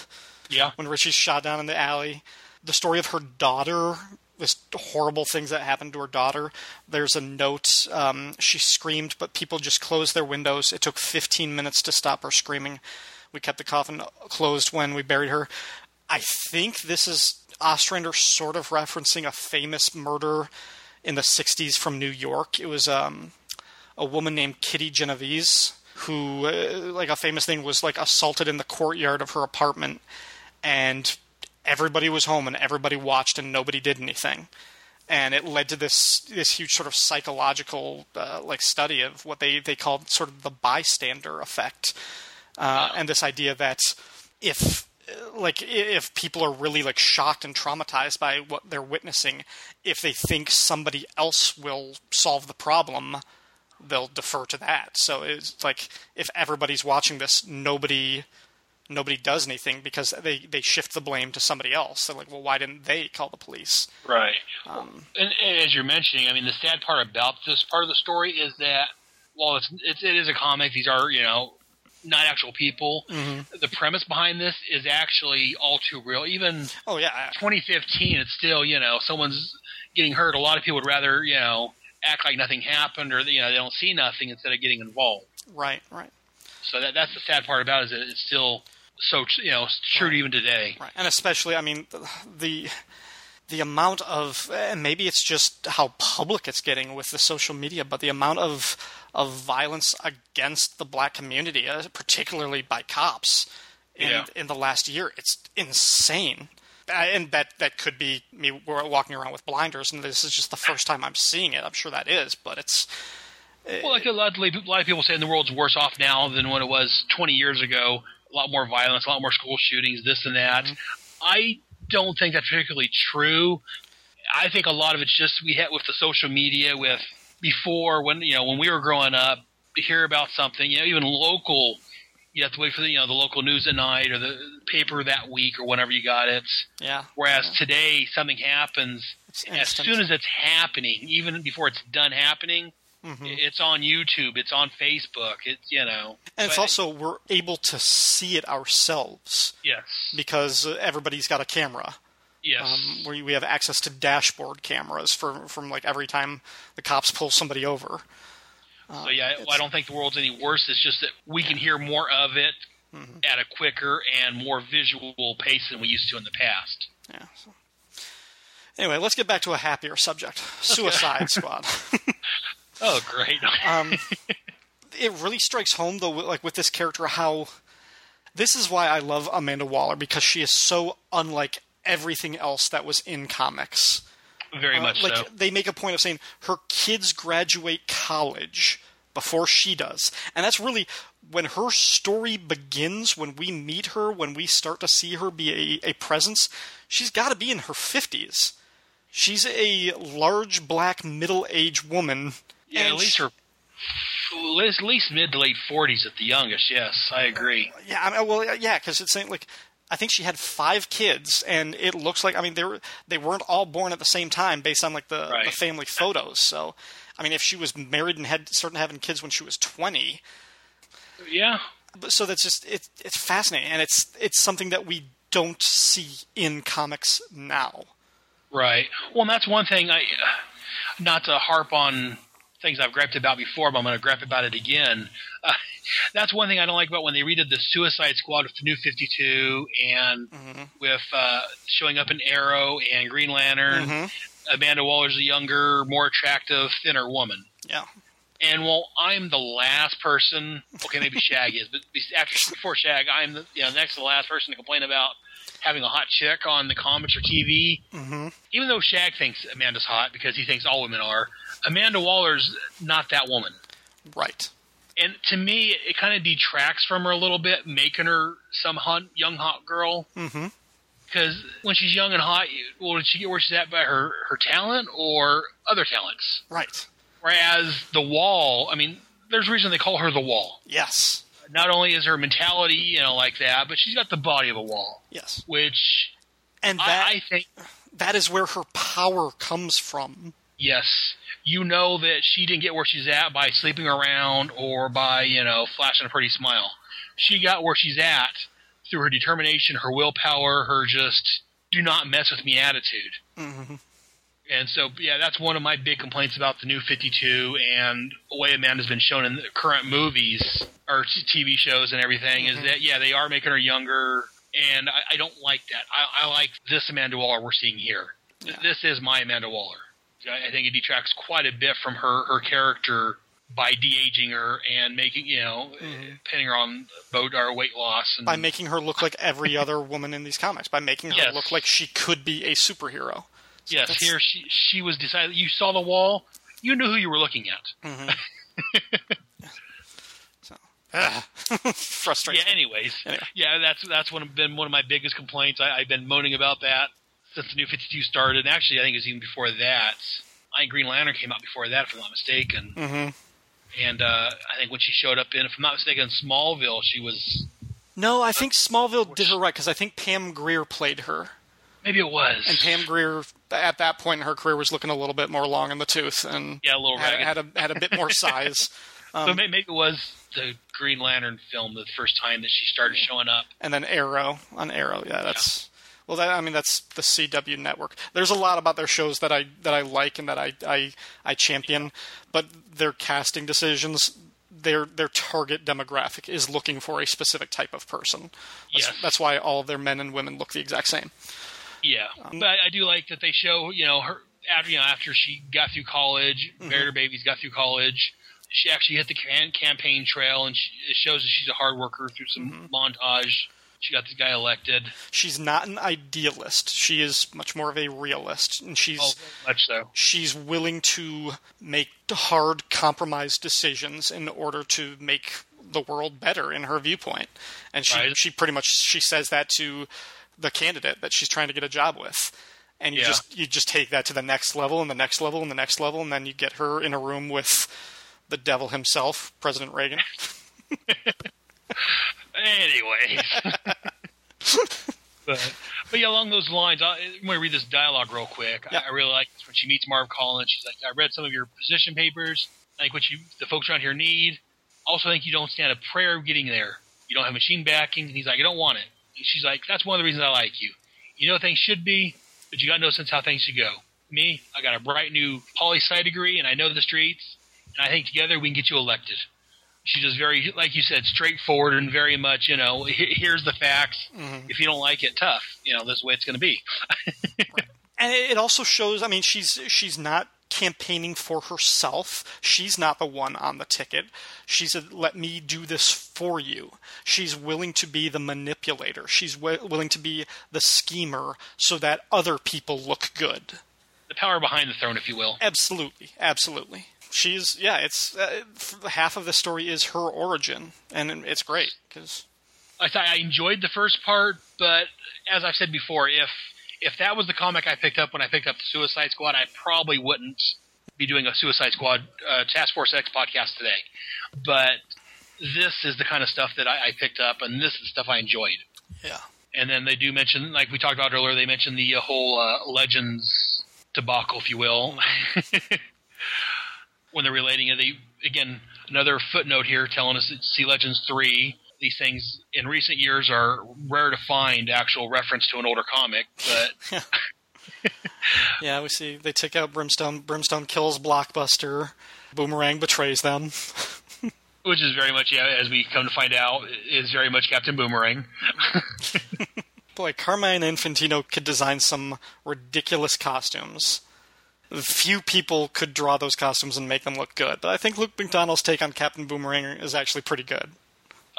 Yeah. When Richie's shot down in the alley. The story of her daughter, this horrible things that happened to her daughter. There's a note. Um, she screamed, but people just closed their windows. It took 15 minutes to stop her screaming. We kept the coffin closed when we buried her. I think this is Ostrander sort of referencing a famous murder in the 60s from New York. It was um, a woman named Kitty Genovese who, uh, like a famous thing, was like assaulted in the courtyard of her apartment, and everybody was home and everybody watched and nobody did anything. And it led to this this huge sort of psychological uh, like study of what they, they called sort of the bystander effect, uh, and this idea that if like if people are really like shocked and traumatized by what they're witnessing, if they think somebody else will solve the problem, they'll defer to that. So it's like if everybody's watching this, nobody nobody does anything because they they shift the blame to somebody else. They're like, well, why didn't they call the police? Right. Um, and, and as you're mentioning, I mean, the sad part about this part of the story is that while it's, it's it is a comic, these are you know not actual people. Mm-hmm. The premise behind this is actually all too real. Even oh yeah, 2015, it's still you know someone's getting hurt. A lot of people would rather you know act like nothing happened or you know they don't see nothing instead of getting involved. Right, right. So that that's the sad part about it is that it's still so you know true right. even today. Right, and especially I mean the the amount of and maybe it's just how public it's getting with the social media, but the amount of of violence against the black community, uh, particularly by cops, in Yeah. in the last year, it's insane. And that that could be me walking around with blinders, and this is just the first time I'm seeing it. I'm sure that is, but it's Well, like a lot, of, a lot of people say, the world's worse off now than when it was 20 years ago. A lot more violence, a lot more school shootings, this and that. Mm-hmm. I don't think that's particularly true. I think a lot of it's just we had with the social media. With before when you know when we were growing up, to hear about something, you know, even local, you have to wait for the you know the local news at night or the paper that week or whenever you got it. yeah. Whereas today, something happens as soon as it's happening, even before it's done happening. Mhm. It's on YouTube. It's on Facebook. It's you know. And it's also we're able to see it ourselves yes, because uh, everybody's got a camera. yes, Um, where we have access to dashboard cameras for, from like every time the cops pull somebody over. So yeah. I don't think the world's any worse. It's just that we can hear more of it Mm-hmm. at a quicker and more visual pace than we used to in the past. Yeah. So. Anyway, let's get back to a happier subject: Suicide Squad. Oh, great! um, it really strikes home though, like with this character, how this is why I love Amanda Waller because she is so unlike everything else that was in comics. Very Uh, much like so. they make a point of saying her kids graduate college before she does, and that's really when her story begins. When we meet her, when we start to see her be a, a presence, she's got to be in her fifties. She's a large black middle-aged woman. Yeah, at least she- her. At least mid to late forties at the youngest. Yes, I agree. Yeah, I mean, well, yeah, because it's saying like I think she had five kids, and it looks like I mean they were they weren't all born at the same time based on like the, the family photos. So, I mean, if she was married and had started having kids when she was twenty, Yeah, so that's just it's it's fascinating, and it's it's something that we don't see in comics now. Right. Well, that's one thing I, not to harp on things I've griped about before, but I'm going to gripe about it again. Uh, that's one thing I don't like about when they redid the Suicide Squad with the New 52 and with uh, showing up in Arrow and Green Lantern. Mm-hmm. Amanda Waller's a younger, more attractive, thinner woman. Yeah. And while I'm the last person, okay, maybe Shag is, but after before Shag, I'm the you know, next to the last person to complain about having a hot chick on the comics or TV. Mm-hmm. Even though Shag thinks Amanda's hot because he thinks all women are, Amanda Waller's not that woman. Right. And to me, it kind of detracts from her a little bit, making her some hunt, young hot girl. Mm-hmm. Because when she's young and hot, well, did she get where she's at by her her talent or other talents? Right. Whereas the Wall, I mean, there's a reason they call her the Wall. Yes. Not only is her mentality, you know, like that, but she's got the body of a wall, Yes. which And that I, I think, that is where her power comes from. yes, you know that she didn't get where she's at by sleeping around or by, you know, flashing a pretty smile. She got where she's at through her determination, her willpower, her just do not mess with me attitude. Mm-hmm. And so, yeah, that's one of my big complaints about the new 52 and the way Amanda's been shown in the current movies or t- TV shows and everything Mhm. is that, yeah, they are making her younger. And I, I don't like that. I, I like this Amanda Waller we're seeing here. Th- This is my Amanda Waller. I, I think it detracts quite a bit from her, her character by de aging her and making you know pinning her on boat or weight loss and by making her look like every other woman in these comics, by making her Yes. look like she could be a superhero. Yes that's- here she she was decided you saw the wall you knew who you were looking at. Ah, frustrating. yeah anyways. Anyway. yeah that's that's one of, been one of my biggest complaints. I, I've been moaning about that since the new 52 started and actually I think it was even before that. I Green Lantern came out before that if I'm not mistaken. Mhm. and uh, I think when she showed up in if I'm not mistaken Smallville she was No, I think Smallville did her right because I think Pam Grier played her, maybe it was and Pam Grier at that point in her career was looking a little bit more long in the tooth and Yeah, a little had, had a had a bit more size. Um, so maybe it was the Green Lantern film the first time that she started showing up. and then Arrow on Arrow. Yeah, that's well. That, I mean, that's the CW network. There's a lot about their shows that I that I like and that I I, I champion, but their casting decisions. Their their target demographic is looking for a specific type of person. That's, Yes. that's why all of their men and women look the exact same. Yeah, Um, but I, I do like that they show you know her after you know after she got through college, Mm-hmm. buried her babies, got through college. She actually hit the can- campaign trail, and she, it shows that she's a hard worker through some Mm-hmm. montage. She got this guy elected. She's not an idealist. She is much more of a realist, and she's Oh, much so. she's willing to make hard compromise decisions in order to make the world better in her viewpoint. And she Right. she pretty much she says that to the candidate that she's trying to get a job with. And you Yeah. just you just take that to the next level and the next level and the next level and then you get her in a room with the devil himself, President Reagan. Anyways. but, but yeah, along those lines, I, I'm going to read this dialogue real quick. I, I really like this when she meets Marv Collins. She's like, I read some of your position papers. I think what you, the folks around here need. Also, I think you don't stand a prayer of getting there. You don't have machine backing. And he's like, I don't want it. And she's like, that's one of the reasons I like you. You know things should be, but you got no sense how things should go. Me, I got a bright new poli sci degree, and I know the streets. And I think together we can get you elected. She's just very, like you said, straightforward and very much, you know, here's the facts. Mm-hmm. If you don't like it, tough. You know, this is the way it's going to be. and it it also shows. I mean, she's she's not campaigning for herself. She's not the one on the ticket. She's a, let me do this for you. She's willing to be the manipulator. She's wi- willing to be the schemer so that other people look good. The power behind the throne, if you will. Absolutely, absolutely. She's yeah. It's uh, half of the story is her origin, and it's great because I enjoyed the first part, but as I've said before, if if that was the comic I picked up when I picked up the Suicide Squad, I probably wouldn't be doing a Suicide Squad uh, Task Force X podcast today. But this is the kind of stuff that I, I picked up, and this is the stuff I enjoyed. yeah. And then they do mention, like we talked about earlier, they mentioned the uh, whole uh, Legends debacle, if you will. when they're relating it, they again another footnote here telling us that See Legends three. These things in recent years are rare to find actual reference to an older comic, but Yeah, we see they take out Brimstone. Brimstone kills Blockbuster. Boomerang betrays them. which is very much, yeah, as we come to find out, is very much Captain Boomerang. Boy, Carmine Infantino could design some ridiculous costumes. Few people could draw those costumes and make them look good, but I think Luke McDonnell's take on Captain Boomerang is actually pretty good.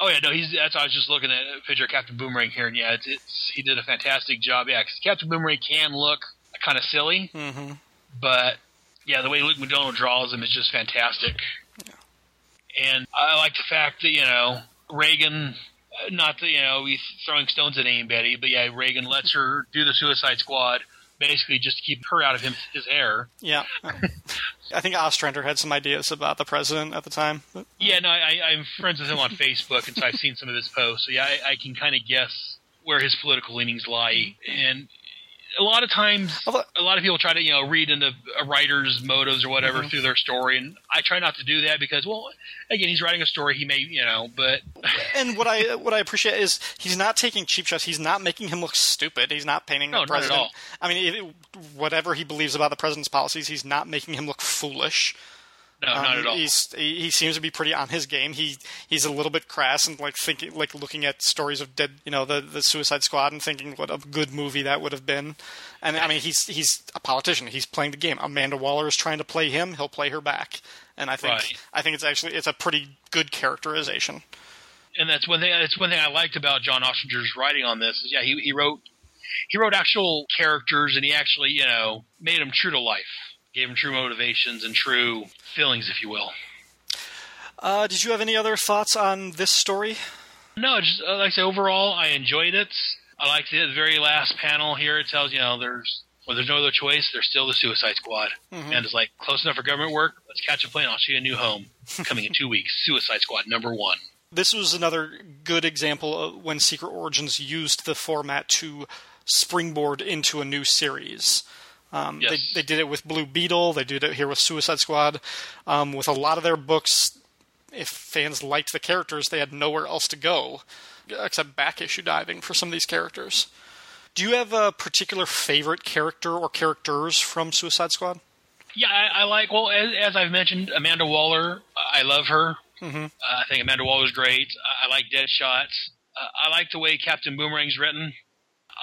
Oh yeah, no, he's. That's I was just looking at a picture of Captain Boomerang here, and yeah, it's, it's he did a fantastic job. Yeah, 'cause Captain Boomerang can look kind of silly, Mm-hmm. but yeah, the way Luke McDonnell draws him is just fantastic. And I like the fact that you know Reagan, uh, not that you know he's throwing stones at Betty, but yeah, Reagan lets her do the Suicide Squad basically just to keep her out of him his hair. Yeah. I think Ostrander had some ideas about the president at the time. but- Yeah, no, I, I'm friends with him on Facebook, and so I've seen some of his posts. So yeah, I, I can kind of guess where his political leanings lie. And a lot of times, a lot of people try to you know read into a writer's motives or whatever Mhm. through their story, and I try not to do that because, well, again, he's writing a story. He may, you know, but And what I what I appreciate is he's not taking cheap shots. He's not making him look stupid. He's not painting No, the president. all. I mean, it, whatever he believes about the president's policies, he's not making him look foolish. No, um, not at all. He's he, he seems to be pretty on his game. He he's a little bit crass and like thinking like looking at stories of dead, you know, the the Suicide Squad and thinking what a good movie that would have been. And I mean, he's he's a politician. He's playing the game. Amanda Waller is trying to play him. He'll play her back. And I think Right. I think it's actually it's a pretty good characterization. and that's one thing. That's one thing I liked about John Ostrander's writing on this. Is yeah, he he wrote he wrote actual characters, and he actually you know made them true to life, gave them true motivations and true feelings, if you will. Uh, did you have any other thoughts on this story? No, just uh, like I say, overall, I enjoyed it. I liked the very last panel here. It tells you know there's well, there's no other choice. There's still the Suicide Squad, Mhm. and it's like close enough for government work. Let's catch a plane. I'll see you a new home coming in two weeks. Suicide Squad number one. this was another good example of when Secret Origins used the format to springboard into a new series. Um, Yes. they, they did it with Blue Beetle. They did it here with Suicide Squad. Um, with a lot of their books, if fans liked the characters, they had nowhere else to go except back issue diving for some of these characters. Do you have a particular favorite character or characters from Suicide Squad? Yeah, I, I like. Well, as, as I've mentioned, Amanda Waller. I love her. Mm-hmm. Uh, I think Amanda Waller is great. I, I like Deadshot. Uh, I like the way Captain Boomerang's written.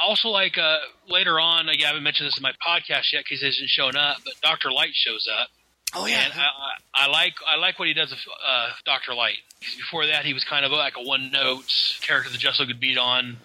Also like uh, later on. Again, I haven't mentioned this in my podcast yet because he hasn't shown up. But Doctor Light shows up. Oh yeah, and I, I, like I like what he does with uh, Doctor Light. before that, he was kind of like a one note character that Justice could beat on.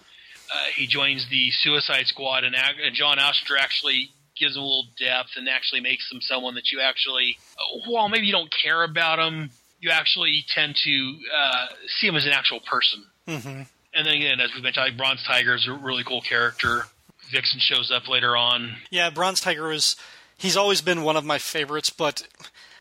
Uh, he joins the Suicide Squad, and, and John Ostrander actually gives him a little depth and actually makes him someone that you actually, uh, while maybe you don't care about him, you actually tend to uh, see him as an actual person. Mm-hmm. And then again, as we've mentioned, like Bronze Tiger is a really cool character. Vixen shows up later on. Yeah, Bronze Tiger is he's always been one of my favorites, but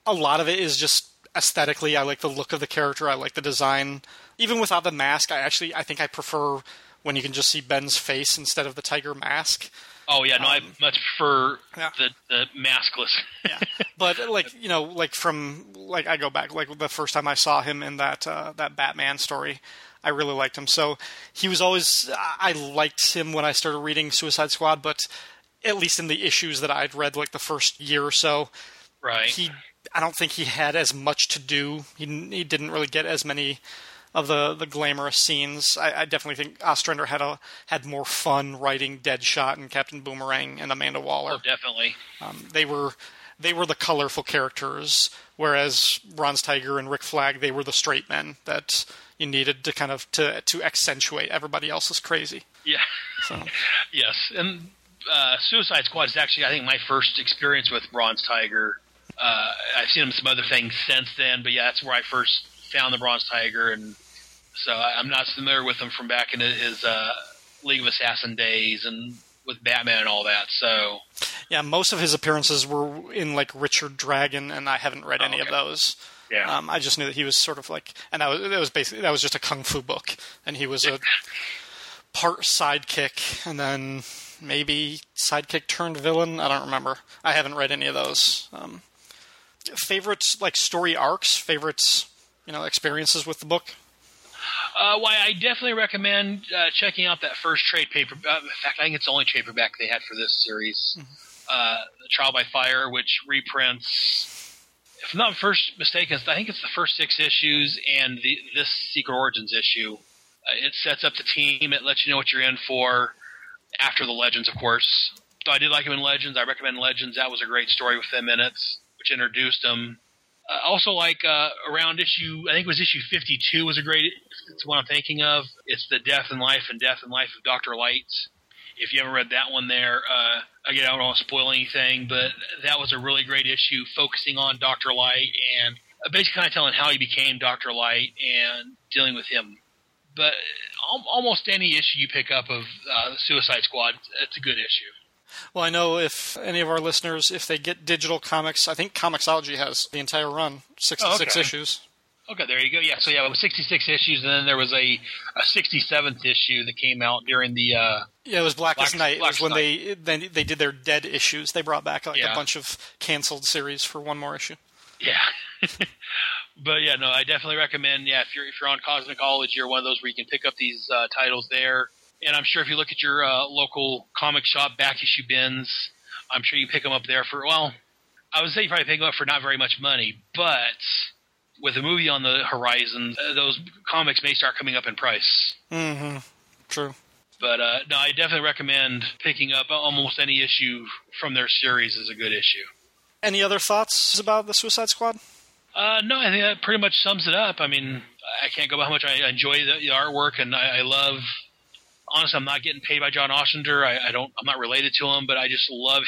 a lot of it is just aesthetically. I like the look of the character. I like the design. Even without the mask, I actually I think I prefer when you can just see Ben's face instead of the tiger mask. Oh yeah, no, I Um, much prefer yeah. the the maskless. yeah, but like you know, like from like I go back like the first time I saw him in that uh, that Batman story, I really liked him. So he was always I liked him when I started reading Suicide Squad, but at least in the issues that I'd read like the first year or so, Right. he I don't think he had as much to do. He he didn't really get as many of the, the glamorous scenes. I, I definitely think Ostrander had a had more fun writing Deadshot and Captain Boomerang and Amanda Waller. Oh, definitely. Um, they were they were the colorful characters, whereas Bronze Tiger and Rick Flag they were the straight men that you needed to kind of to to accentuate everybody else's crazy. Yeah. So Yes, and uh, Suicide Squad is actually, I think, my first experience with Bronze Tiger. Uh, I've seen him some other things since then, but yeah, that's where I first found the Bronze Tiger, and so I- I'm not familiar with him from back in his uh, League of Assassin days and with Batman and all that. So yeah, most of his appearances were in like Richard Dragon, and I haven't read any of those. Yeah. Um, I just knew that he was sort of like, and that was that was basically that was just a kung fu book, and he was a part sidekick, and then maybe sidekick turned villain. I don't remember. I haven't read any of those. Um, favorites like story arcs, favorites, you know, experiences with the book. Uh, why I definitely recommend uh, checking out that first trade paper. Uh, in fact, I think it's the only trade paperback they had for this series, uh, Trial by Fire, which reprints. If I'm not first mistaken, I think it's the first six issues and the this Secret Origins issue. Uh, it sets up the team. It lets you know what you're in for after the Legends, of course. So I did like him in Legends. I recommend Legends. That was a great story with them in it, which introduced him. Uh, also, like uh, around issue, I think it was issue 52 was a great. It's one I'm thinking of. It's the Death and Life and Death and Life of Doctor Light. If you haven't read that one, there uh, again, I don't want to spoil anything, but that was a really great issue focusing on Doctor Light and uh, basically kind of telling how he became Doctor Light and dealing with him. But al- almost any issue you pick up of uh, Suicide Squad, it's a good issue. Well, I know if any of our listeners, if they get digital comics, I think Comixology has the entire run, sixty-six Oh, okay. issues. Okay, there you go. Yeah, so yeah, it was 66 issues, and then there was a, a 67th issue that came out during the. Uh, Yeah, it was Blackest Black- Night. It was when Night. they then they did their dead issues. They brought back like a bunch of canceled series for one more issue. yeah. but yeah, no, I definitely recommend. Yeah, if you're if you're on Comixology or one of those where you can pick up these uh, titles there, and I'm sure if you look at your uh, local comic shop back issue bins, I'm sure you pick them up there for well. I would say you probably pick them up for not very much money, but with a movie on the horizon, uh, those comics may start coming up in price. Mm-hmm. True. But uh, no, I definitely recommend picking up almost any issue from their series is a good issue. Any other thoughts about the Suicide Squad? Uh, no, I think that pretty much sums it up. I mean, I can't go by how much I enjoy the, the artwork, and I, I love. Honestly, I'm not getting paid by John Ostrander. I, I don't. I'm not related to him, but I just love.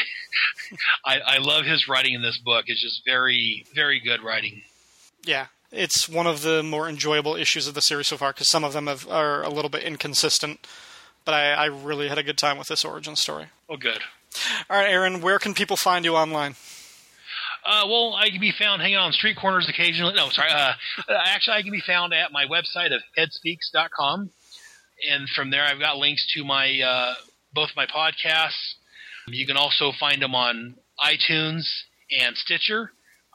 I, I love his writing in this book. It's just very, very good writing. Yeah, it's one of the more enjoyable issues of the series so far because some of them have, are a little bit inconsistent. But I, I really had a good time with this origin story. Oh, good. All right, Aaron, where can people find you online? Uh, well, I can be found hanging on street corners occasionally. No, sorry. Uh, actually, I can be found at my website of headspeaks.com. And from there, I've got links to my uh, both my podcasts. You can also find them on iTunes and Stitcher.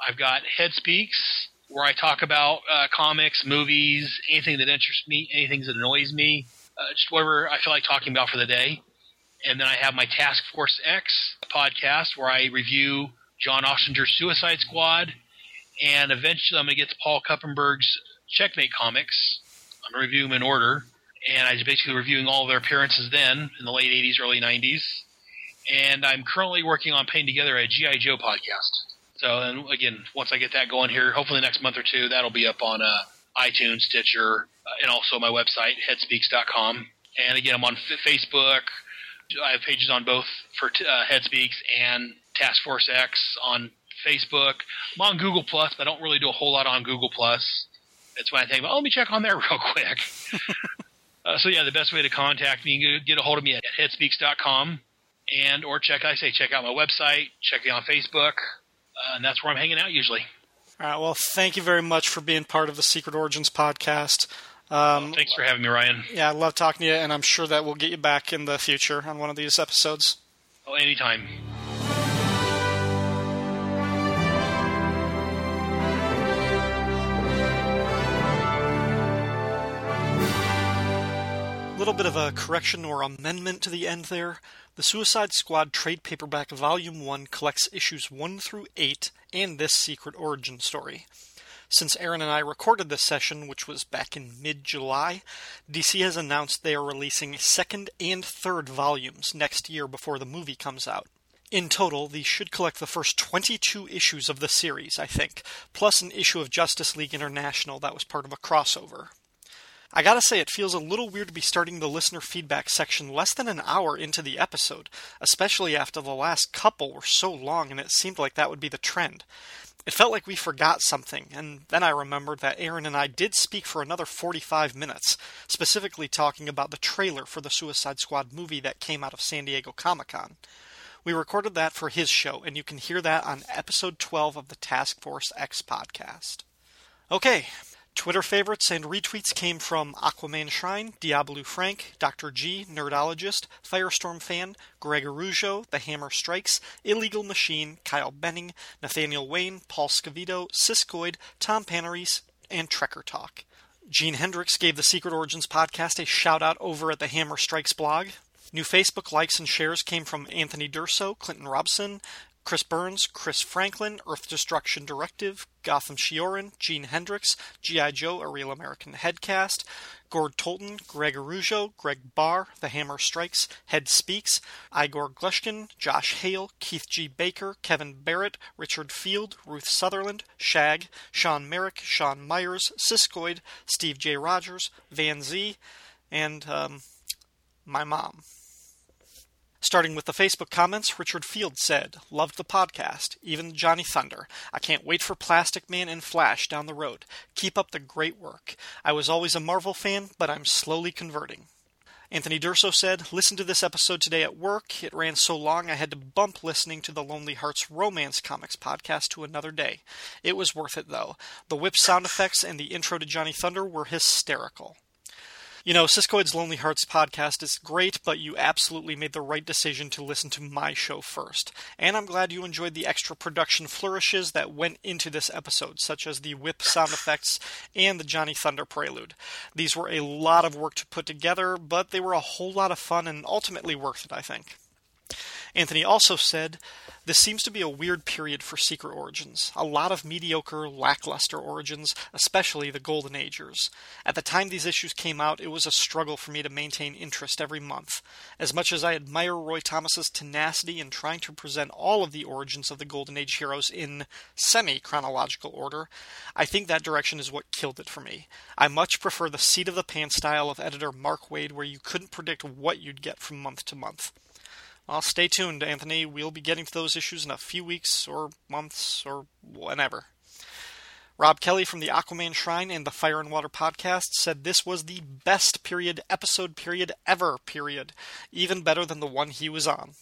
I've got Head Speaks, where I talk about uh, comics, movies, anything that interests me, anything that annoys me, uh, just whatever I feel like talking about for the day. And then I have my Task Force X podcast, where I review John Ostrander's Suicide Squad, and eventually I'm going to get to Paul Kupperberg's Checkmate comics. I'm going to review them in order, and I'm basically reviewing all their appearances then in the late 80s, early 90s. And I'm currently working on putting together a G.I. Joe podcast. So, and again, once I get that going here, hopefully the next month or two, that'll be up on uh, iTunes, Stitcher, uh, and also my website, headspeaks.com. And again, I'm on F- Facebook. I have pages on both for t- uh, Headspeaks and Task Force X on Facebook. I'm on Google Plus, but I don't really do a whole lot on Google Plus. That's why I think, well, let me check on there real quick. Uh, so yeah, the best way to contact me, you can get a hold of me at headspeaks.com and or check, I say, check out my website, check me on Facebook, uh, and that's where I'm hanging out usually. All right. Well, thank you very much for being part of the Secret Origins podcast. Um, Thanks for having me, Ryan. yeah, I love talking to you, and I'm sure that we'll get you back in the future on one of these episodes. Oh, anytime. Little bit of a correction or amendment to the end there. The Suicide Squad trade paperback Volume 1 collects issues 1 through 8 and this secret origin story. Since Aaron and I recorded this session, which was back in mid July, DC has announced they are releasing second and third volumes next year before the movie comes out. In total, these should collect the first 22 issues of the series, I think, plus an issue of Justice League International that was part of a crossover. I gotta say, it feels a little weird to be starting the listener feedback section less than an hour into the episode, especially after the last couple were so long and it seemed like that would be the trend. It felt like we forgot something, and then I remembered that Aaron and I did speak for another 45 minutes, specifically talking about the trailer for the Suicide Squad movie that came out of San Diego Comic Con. We recorded that for his show, and you can hear that on episode 12 of the Task Force X podcast. Okay, Twitter favorites and retweets came from Aquaman Shrine, Diablo Frank, Dr. G, Nerdologist, Firestorm Fan, Greg Arujo, The Hammer Strikes, Illegal Machine, Kyle Benning, Nathaniel Wayne, Paul Scavito, Siskoid, Tom Panarese, and Trekker Talk. Gene Hendricks gave the Secret Origins podcast a shout out over at the Hammer Strikes blog. New Facebook likes and shares came from Anthony Durso, Clinton Robson, Chris Burns, Chris Franklin, Earth Destruction Directive, Gotham Shioran, Gene Hendricks, G.I. Joe, A Real American Headcast, Gord Tolton, Greg Arujo, Greg Barr, The Hammer Strikes, Head Speaks, Igor Glushkin, Josh Hale, Keith G. Baker, Kevin Barrett, Richard Field, Ruth Sutherland, Shag, Sean Merrick, Sean Myers, Siskoid, Steve J. Rogers, Van Z, and um, my mom. Starting with the Facebook comments, Richard Field said, Loved the podcast, even Johnny Thunder. I can't wait for Plastic Man and Flash down the road. Keep up the great work. I was always a Marvel fan, but I'm slowly converting. Anthony Durso said, Listen to this episode today at work. It ran so long I had to bump listening to the Lonely Hearts Romance Comics podcast to another day. It was worth it, though. The whip sound effects and the intro to Johnny Thunder were hysterical. You know, Siskoid's Lonely Hearts podcast is great, but you absolutely made the right decision to listen to my show first. And I'm glad you enjoyed the extra production flourishes that went into this episode, such as the whip sound effects and the Johnny Thunder prelude. These were a lot of work to put together, but they were a whole lot of fun and ultimately worth it, I think. Anthony also said, This seems to be a weird period for Secret Origins. A lot of mediocre, lackluster origins, especially the Golden Agers. At the time these issues came out, it was a struggle for me to maintain interest every month. As much as I admire Roy Thomas's tenacity in trying to present all of the origins of the Golden Age heroes in semi chronological order, I think that direction is what killed it for me. I much prefer the seat of the pants style of editor Mark Waid, where you couldn't predict what you'd get from month to month. Well, stay tuned, Anthony. We'll be getting to those issues in a few weeks or months or whenever. Rob Kelly from the Aquaman Shrine and the Fire and Water podcast said this was the best period, episode period ever, period. Even better than the one he was on.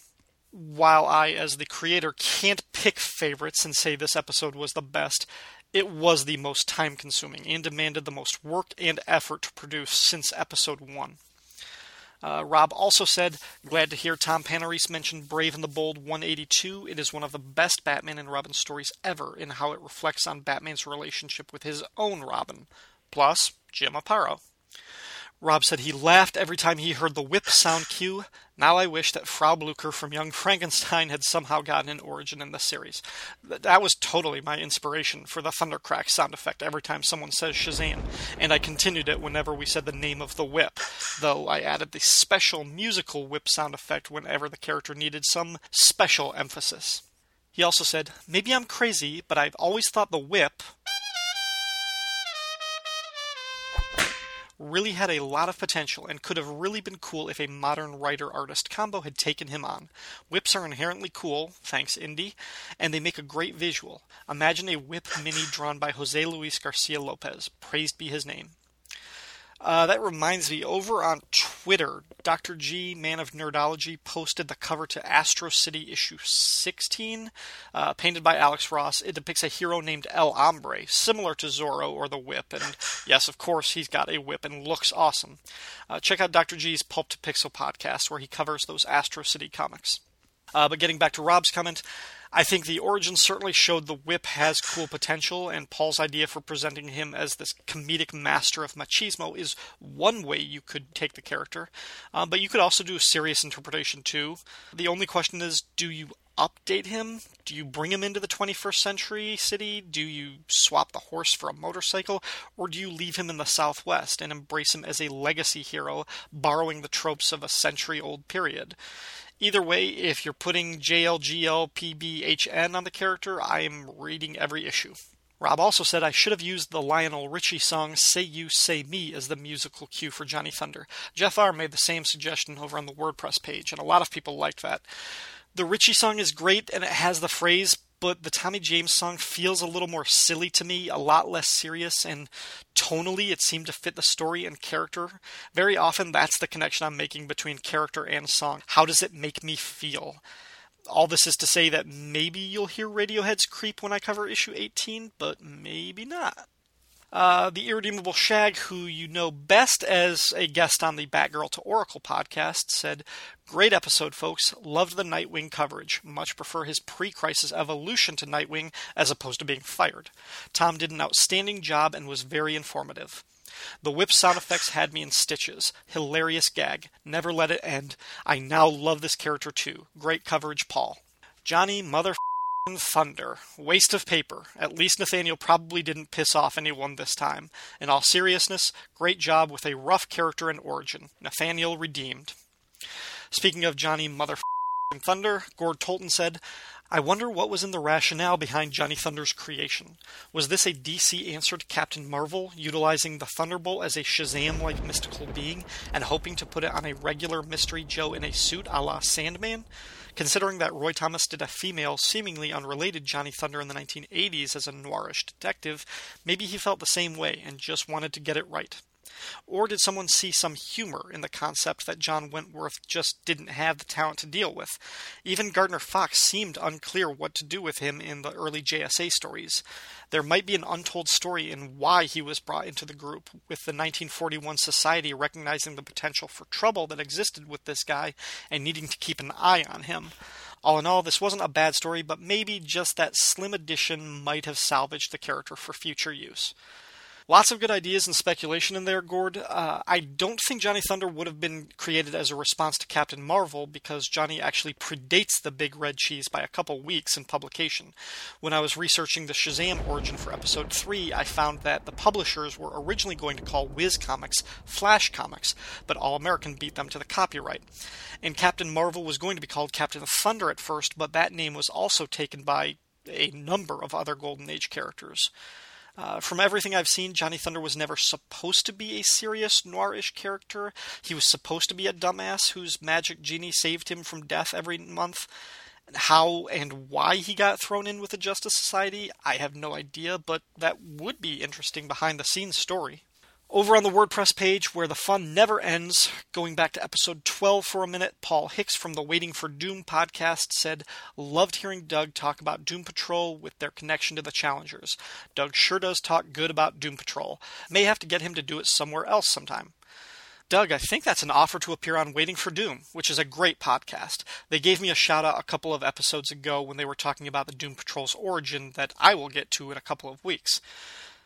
While I, as the creator, can't pick favorites and say this episode was the best, it was the most time consuming and demanded the most work and effort to produce since episode 1. Uh, Rob also said, Glad to hear Tom Panarese mention Brave and the Bold 182. It is one of the best Batman and Robin stories ever in how it reflects on Batman's relationship with his own Robin. Plus, Jim Aparo. Rob said he laughed every time he heard the whip sound cue. Now I wish that Frau Blucher from Young Frankenstein had somehow gotten an origin in the series. That was totally my inspiration for the thundercrack sound effect every time someone says Shazam, and I continued it whenever we said the name of the whip, though I added the special musical whip sound effect whenever the character needed some special emphasis. He also said, Maybe I'm crazy, but I've always thought the whip, really had a lot of potential and could have really been cool if a modern writer artist combo had taken him on. Whips are inherently cool, thanks Indy, and they make a great visual. Imagine a whip mini drawn by Jose Luis Garcia Lopez. Praised be his name. Uh, that reminds me, over on Twitter, Dr. G, Man of Nerdology, posted the cover to Astro City issue 16, uh, painted by Alex Ross. It depicts a hero named El Hombre, similar to Zorro or the Whip, and yes, of course, he's got a whip and looks awesome. Uh, check out Dr. G's Pulp to Pixel podcast, where he covers those Astro City comics. Uh, but getting back to Rob's comment, I think the origin certainly showed the whip has cool potential, and Paul's idea for presenting him as this comedic master of machismo is one way you could take the character. Uh, but you could also do a serious interpretation too. The only question is do you update him? Do you bring him into the 21st century city? Do you swap the horse for a motorcycle? Or do you leave him in the Southwest and embrace him as a legacy hero, borrowing the tropes of a century old period? Either way, if you're putting JLGLPBHN on the character, I am reading every issue. Rob also said I should have used the Lionel Richie song Say You, Say Me as the musical cue for Johnny Thunder. Jeff R. made the same suggestion over on the WordPress page, and a lot of people liked that. The Richie song is great, and it has the phrase but the Tommy James song feels a little more silly to me, a lot less serious, and tonally it seemed to fit the story and character. Very often that's the connection I'm making between character and song. How does it make me feel? All this is to say that maybe you'll hear Radiohead's Creep when I cover issue 18, but maybe not. Uh, the Irredeemable Shag, who you know best as a guest on the Batgirl to Oracle podcast, said, Great episode, folks. Loved the Nightwing coverage. Much prefer his pre crisis evolution to Nightwing as opposed to being fired. Tom did an outstanding job and was very informative. The whip sound effects had me in stitches. Hilarious gag. Never let it end. I now love this character too. Great coverage, Paul. Johnny Mother Thunder. Waste of paper. At least Nathaniel probably didn't piss off anyone this time. In all seriousness, great job with a rough character and origin. Nathaniel redeemed. Speaking of Johnny Mother Thunder, Gord Tolton said, I wonder what was in the rationale behind Johnny Thunder's creation. Was this a DC answer to Captain Marvel, utilizing the Thunderbolt as a Shazam like mystical being and hoping to put it on a regular Mystery Joe in a suit a la Sandman? Considering that Roy Thomas did a female, seemingly unrelated Johnny Thunder in the 1980s as a noirish detective, maybe he felt the same way and just wanted to get it right. Or did someone see some humor in the concept that John Wentworth just didn't have the talent to deal with? Even Gardner Fox seemed unclear what to do with him in the early JSA stories. There might be an untold story in why he was brought into the group, with the 1941 Society recognizing the potential for trouble that existed with this guy and needing to keep an eye on him. All in all, this wasn't a bad story, but maybe just that slim addition might have salvaged the character for future use. Lots of good ideas and speculation in there, Gord. Uh, I don't think Johnny Thunder would have been created as a response to Captain Marvel because Johnny actually predates the Big Red Cheese by a couple weeks in publication. When I was researching the Shazam origin for episode 3, I found that the publishers were originally going to call Whiz Comics Flash Comics, but All American beat them to the copyright. And Captain Marvel was going to be called Captain Thunder at first, but that name was also taken by a number of other Golden Age characters. Uh, from everything I've seen, Johnny Thunder was never supposed to be a serious noirish character. He was supposed to be a dumbass whose magic genie saved him from death every month. How and why he got thrown in with the Justice Society, I have no idea, but that would be interesting behind the scenes story. Over on the WordPress page, where the fun never ends, going back to episode 12 for a minute, Paul Hicks from the Waiting for Doom podcast said, Loved hearing Doug talk about Doom Patrol with their connection to the Challengers. Doug sure does talk good about Doom Patrol. May have to get him to do it somewhere else sometime. Doug, I think that's an offer to appear on Waiting for Doom, which is a great podcast. They gave me a shout out a couple of episodes ago when they were talking about the Doom Patrol's origin that I will get to in a couple of weeks.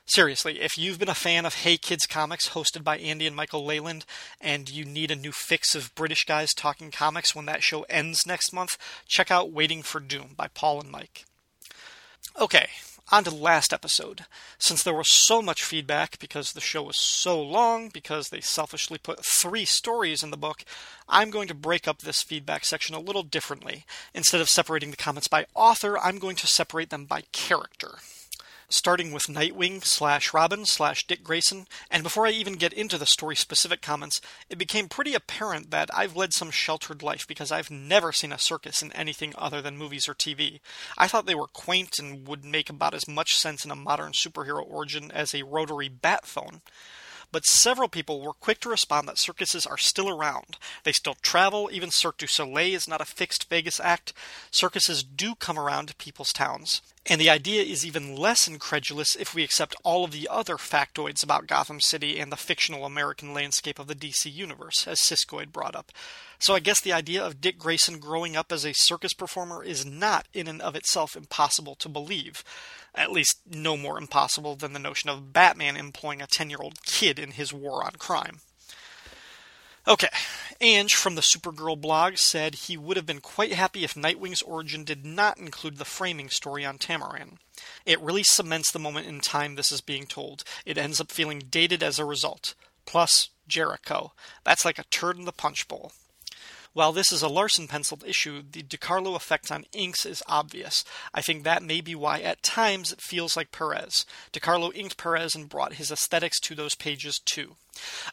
Seriously, if you've been a fan of Hey Kids Comics, hosted by Andy and Michael Leyland, and you need a new fix of British guys talking comics when that show ends next month, check out Waiting for Doom by Paul and Mike. Okay, on to the last episode. Since there was so much feedback, because the show was so long, because they selfishly put three stories in the book, I'm going to break up this feedback section a little differently. Instead of separating the comments by author, I'm going to separate them by character starting with Nightwing slash Robin slash Dick Grayson, and before I even get into the story specific comments, it became pretty apparent that I've led some sheltered life because I've never seen a circus in anything other than movies or TV. I thought they were quaint and would make about as much sense in a modern superhero origin as a rotary bat phone but several people were quick to respond that circuses are still around. They still travel, even Cirque du Soleil is not a fixed Vegas act. Circuses do come around to people's towns. And the idea is even less incredulous if we accept all of the other factoids about Gotham City and the fictional American landscape of the DC universe, as Siskoid brought up. So I guess the idea of Dick Grayson growing up as a circus performer is not in and of itself impossible to believe at least no more impossible than the notion of Batman employing a 10 year old kid in his war on crime. Okay, Ange from the Supergirl blog said he would have been quite happy if Nightwing's origin did not include the framing story on Tamaran. It really cements the moment in time this is being told. It ends up feeling dated as a result. Plus, Jericho. That's like a turd in the punch bowl. While this is a Larsen penciled issue, the DeCarlo effect on inks is obvious. I think that may be why at times it feels like Perez. DeCarlo inked Perez and brought his aesthetics to those pages too.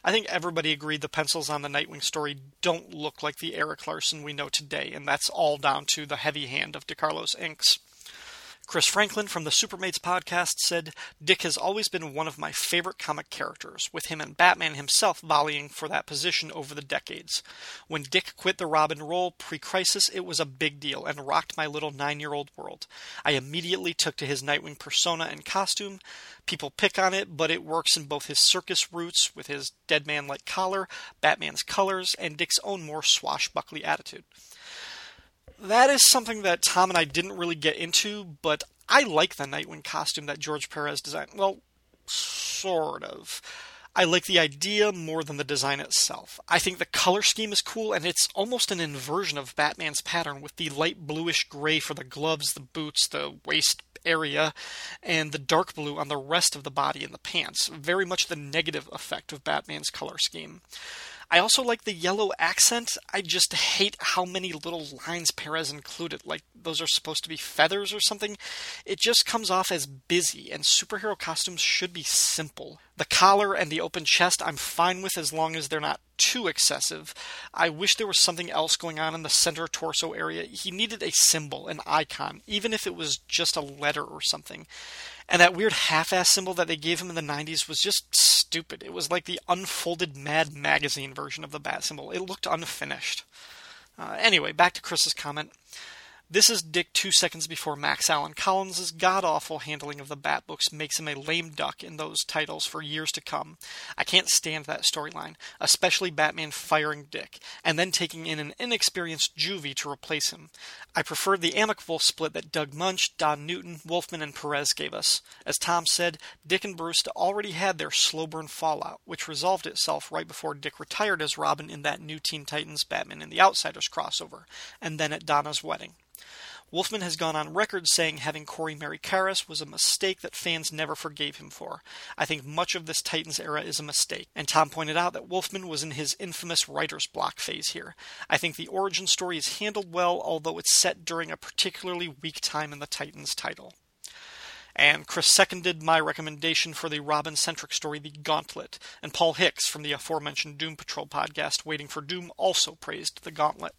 I think everybody agreed the pencils on the Nightwing story don't look like the Erik Larsen we know today, and that's all down to the heavy hand of DeCarlo's inks. Chris Franklin from the Supermates podcast said, Dick has always been one of my favorite comic characters, with him and Batman himself volleying for that position over the decades. When Dick quit the Robin role pre crisis, it was a big deal and rocked my little nine year old world. I immediately took to his Nightwing persona and costume. People pick on it, but it works in both his circus roots with his dead man like collar, Batman's colors, and Dick's own more swashbuckly attitude that is something that Tom and I didn't really get into, but I like the Nightwing costume that George Perez designed. Well, sort of. I like the idea more than the design itself. I think the color scheme is cool, and it's almost an inversion of Batman's pattern with the light bluish gray for the gloves, the boots, the waist area, and the dark blue on the rest of the body and the pants. Very much the negative effect of Batman's color scheme. I also like the yellow accent. I just hate how many little lines Perez included. Like those are supposed to be feathers or something. It just comes off as busy, and superhero costumes should be simple. The collar and the open chest I'm fine with as long as they're not too excessive. I wish there was something else going on in the center torso area. He needed a symbol, an icon, even if it was just a letter or something. And that weird half ass symbol that they gave him in the 90s was just stupid. It was like the unfolded Mad Magazine version of the bat symbol. It looked unfinished. Uh, anyway, back to Chris's comment. This is Dick two seconds before Max Allan Collins' god awful handling of the Bat books makes him a lame duck in those titles for years to come. I can't stand that storyline, especially Batman firing Dick, and then taking in an inexperienced Juvie to replace him. I prefer the amicable split that Doug Moench, Don Newton, Wolfman, and Perez gave us. As Tom said, Dick and Bruce already had their slow burn fallout, which resolved itself right before Dick retired as Robin in that new Teen Titans Batman and the Outsiders crossover, and then at Donna's wedding. Wolfman has gone on record saying having Kory marry Karras was a mistake that fans never forgave him for. I think much of this Titans era is a mistake, and Tom pointed out that Wolfman was in his infamous writer's block phase here. I think the origin story is handled well, although it's set during a particularly weak time in the Titans title. And Chris seconded my recommendation for the Robin centric story, The Gauntlet. And Paul Hicks from the aforementioned Doom Patrol podcast, Waiting for Doom, also praised The Gauntlet.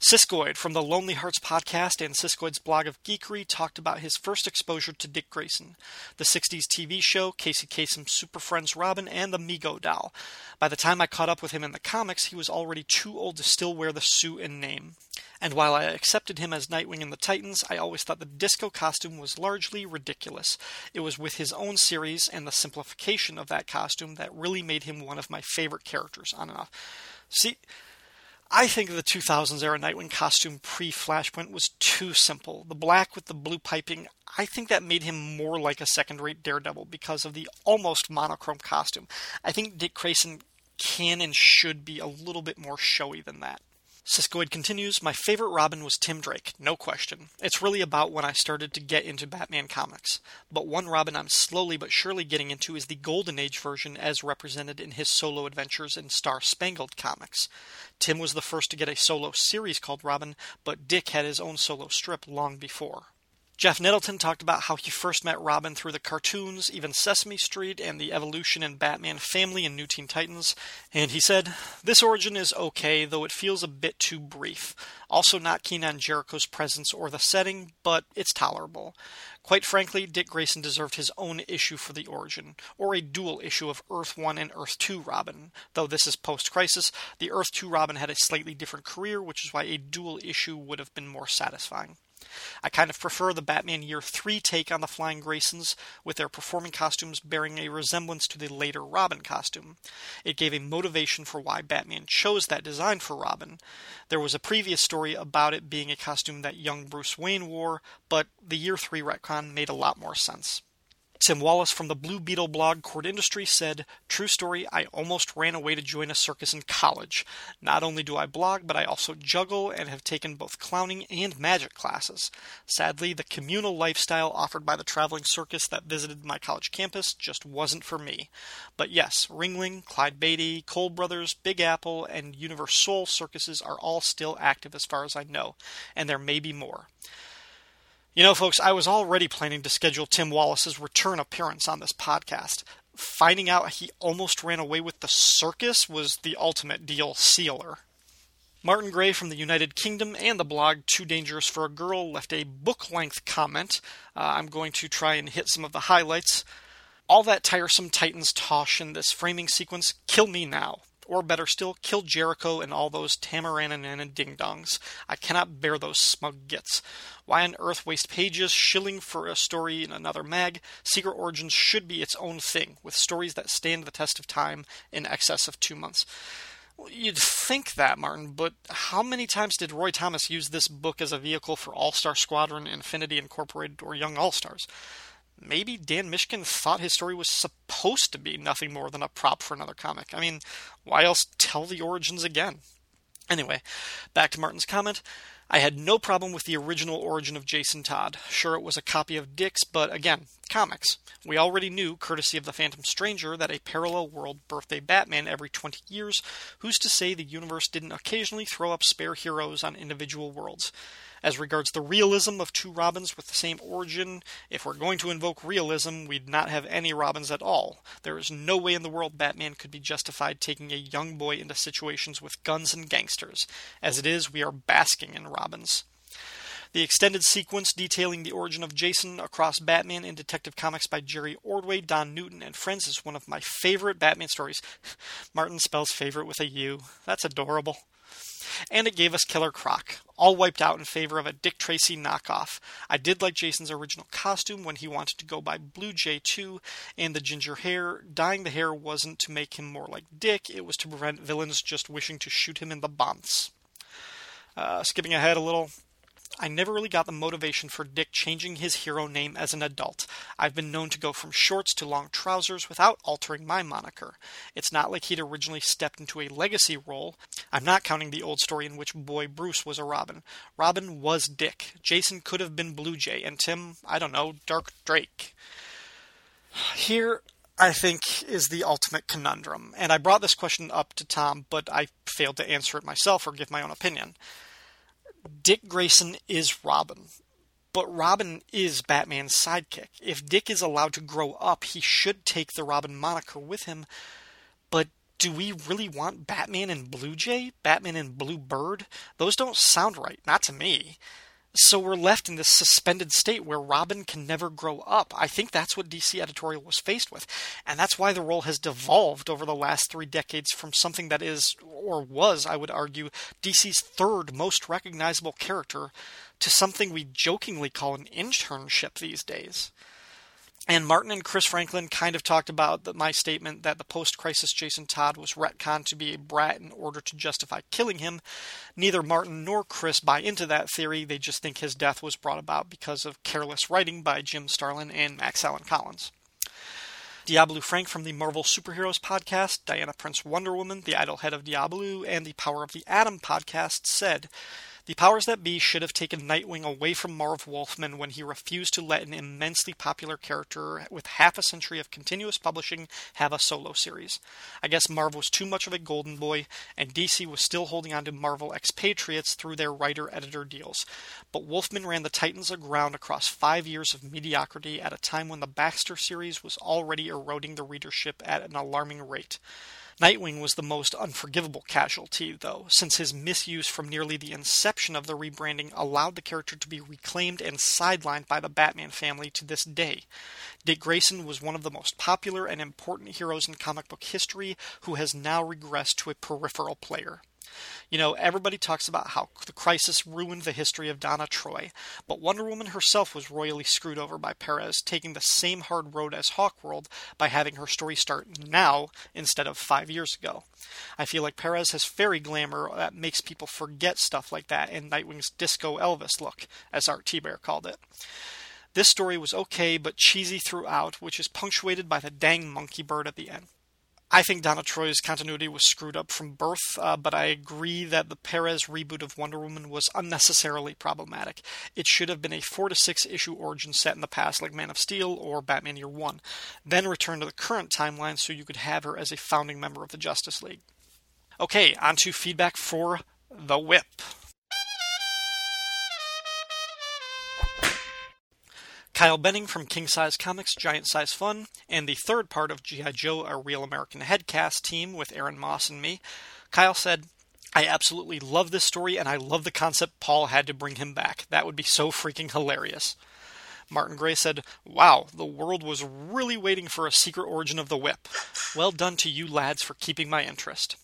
Siskoid from the Lonely Hearts podcast and Siskoid's blog of geekery talked about his first exposure to Dick Grayson, the 60s TV show, Casey Kasem's Super Friends Robin, and the Mego doll. By the time I caught up with him in the comics, he was already too old to still wear the suit and name. And while I accepted him as Nightwing in the Titans, I always thought the disco costume was largely ridiculous. It was with his own series and the simplification of that costume that really made him one of my favorite characters on and off. See, I think the 2000s era Nightwing costume pre Flashpoint was too simple. The black with the blue piping, I think that made him more like a second rate Daredevil because of the almost monochrome costume. I think Dick Grayson can and should be a little bit more showy than that. Siskoid continues, My favorite Robin was Tim Drake, no question. It's really about when I started to get into Batman comics. But one Robin I'm slowly but surely getting into is the Golden Age version as represented in his solo adventures in Star Spangled comics. Tim was the first to get a solo series called Robin, but Dick had his own solo strip long before. Jeff Nettleton talked about how he first met Robin through the cartoons, even Sesame Street, and the evolution in Batman family and New Teen Titans. And he said, This origin is okay, though it feels a bit too brief. Also, not keen on Jericho's presence or the setting, but it's tolerable. Quite frankly, Dick Grayson deserved his own issue for the origin, or a dual issue of Earth 1 and Earth 2 Robin. Though this is post crisis, the Earth 2 Robin had a slightly different career, which is why a dual issue would have been more satisfying. I kind of prefer the Batman Year 3 take on the Flying Graysons, with their performing costumes bearing a resemblance to the later Robin costume. It gave a motivation for why Batman chose that design for Robin. There was a previous story about it being a costume that young Bruce Wayne wore, but the Year 3 retcon made a lot more sense. Tim Wallace from the Blue Beetle blog Kord Industry said, True story, I almost ran away to join a circus in college. Not only do I blog, but I also juggle and have taken both clowning and magic classes. Sadly, the communal lifestyle offered by the traveling circus that visited my college campus just wasn't for me. But yes, Ringling, Clyde Beatty, Cole Brothers, Big Apple, and Universal circuses are all still active as far as I know, and there may be more. You know, folks, I was already planning to schedule Tim Wallace's return appearance on this podcast. Finding out he almost ran away with the circus was the ultimate deal sealer. Martin Gray from the United Kingdom and the blog Too Dangerous for a Girl left a book length comment. Uh, I'm going to try and hit some of the highlights. All that tiresome Titans tosh in this framing sequence, kill me now or better still, kill Jericho and all those Tamaranean and ding dongs. I cannot bear those smug gits. Why on earth waste pages shilling for a story in another mag? Secret Origins should be its own thing, with stories that stand the test of time in excess of two months. You'd think that, Martin, but how many times did Roy Thomas use this book as a vehicle for All Star Squadron, Infinity Incorporated, or Young All Stars? Maybe Dan Mishkin thought his story was supposed to be nothing more than a prop for another comic. I mean, why else tell the origins again? Anyway, back to Martin's comment. I had no problem with the original origin of Jason Todd. Sure, it was a copy of Dick's, but again, comics. We already knew, courtesy of the Phantom Stranger, that a parallel world birthday Batman every 20 years. Who's to say the universe didn't occasionally throw up spare heroes on individual worlds? As regards the realism of two Robins with the same origin, if we're going to invoke realism, we'd not have any Robins at all. There is no way in the world Batman could be justified taking a young boy into situations with guns and gangsters. As it is, we are basking in Robins. The extended sequence detailing the origin of Jason across Batman and Detective Comics by Jerry Ordway, Don Newton, and friends is one of my favorite Batman stories. Martin spells favorite with a U. That's adorable. And it gave us Killer Croc, all wiped out in favor of a Dick Tracy knockoff. I did like Jason's original costume when he wanted to go by Blue Jay too, and the ginger hair. Dyeing the hair wasn't to make him more like Dick, it was to prevent villains just wishing to shoot him in the bonds. Uh, skipping ahead a little, I never really got the motivation for Dick changing his hero name as an adult. I've been known to go from shorts to long trousers without altering my moniker. It's not like he'd originally stepped into a legacy role. I'm not counting the old story in which Boy Bruce was a Robin. Robin was Dick. Jason could have been Blue Jay, and Tim, I don't know, Dark Drake. Here, I think, is the ultimate conundrum. And I brought this question up to Tom, but I failed to answer it myself or give my own opinion. Dick Grayson is Robin, but Robin is Batman's sidekick. If Dick is allowed to grow up, he should take the Robin moniker with him. But do we really want Batman and Blue Jay? Batman and Blue Bird? Those don't sound right, not to me. So we're left in this suspended state where Robin can never grow up. I think that's what DC editorial was faced with. And that's why the role has devolved over the last three decades from something that is, or was, I would argue, DC's third most recognizable character to something we jokingly call an internship these days. And Martin and Chris Franklin kind of talked about the, my statement that the post crisis Jason Todd was retconned to be a brat in order to justify killing him. Neither Martin nor Chris buy into that theory. They just think his death was brought about because of careless writing by Jim Starlin and Max Allan Collins. Diabolu Frank from the Marvel Superheroes podcast, Diana Prince Wonder Woman, the idol head of Diabolu, and the Power of the Atom podcast said, the powers that be should have taken Nightwing away from Marv Wolfman when he refused to let an immensely popular character with half a century of continuous publishing have a solo series. I guess Marv was too much of a golden boy, and DC was still holding on to Marvel expatriates through their writer editor deals. But Wolfman ran the Titans aground across five years of mediocrity at a time when the Baxter series was already eroding the readership at an alarming rate. Nightwing was the most unforgivable casualty, though, since his misuse from nearly the inception of the rebranding allowed the character to be reclaimed and sidelined by the Batman family to this day. Dick Grayson was one of the most popular and important heroes in comic book history who has now regressed to a peripheral player. You know, everybody talks about how the crisis ruined the history of Donna Troy, but Wonder Woman herself was royally screwed over by Perez, taking the same hard road as Hawkworld by having her story start now instead of five years ago. I feel like Perez has fairy glamour that makes people forget stuff like that in Nightwing's disco Elvis look, as Art T-Bear called it. This story was okay but cheesy throughout, which is punctuated by the dang monkey bird at the end. I think Donna Troy's continuity was screwed up from birth, uh, but I agree that the Perez reboot of Wonder Woman was unnecessarily problematic. It should have been a four to six issue origin set in the past, like Man of Steel or Batman Year One, then return to the current timeline so you could have her as a founding member of the Justice League. Okay, on to feedback for The Whip. Kyle Benning from King Size Comics Giant Size Fun, and the third part of G.I. Joe, a Real American Headcast team with Aaron Moss and me. Kyle said, I absolutely love this story, and I love the concept Paul had to bring him back. That would be so freaking hilarious. Martin Gray said, Wow, the world was really waiting for a secret origin of the whip. Well done to you lads for keeping my interest.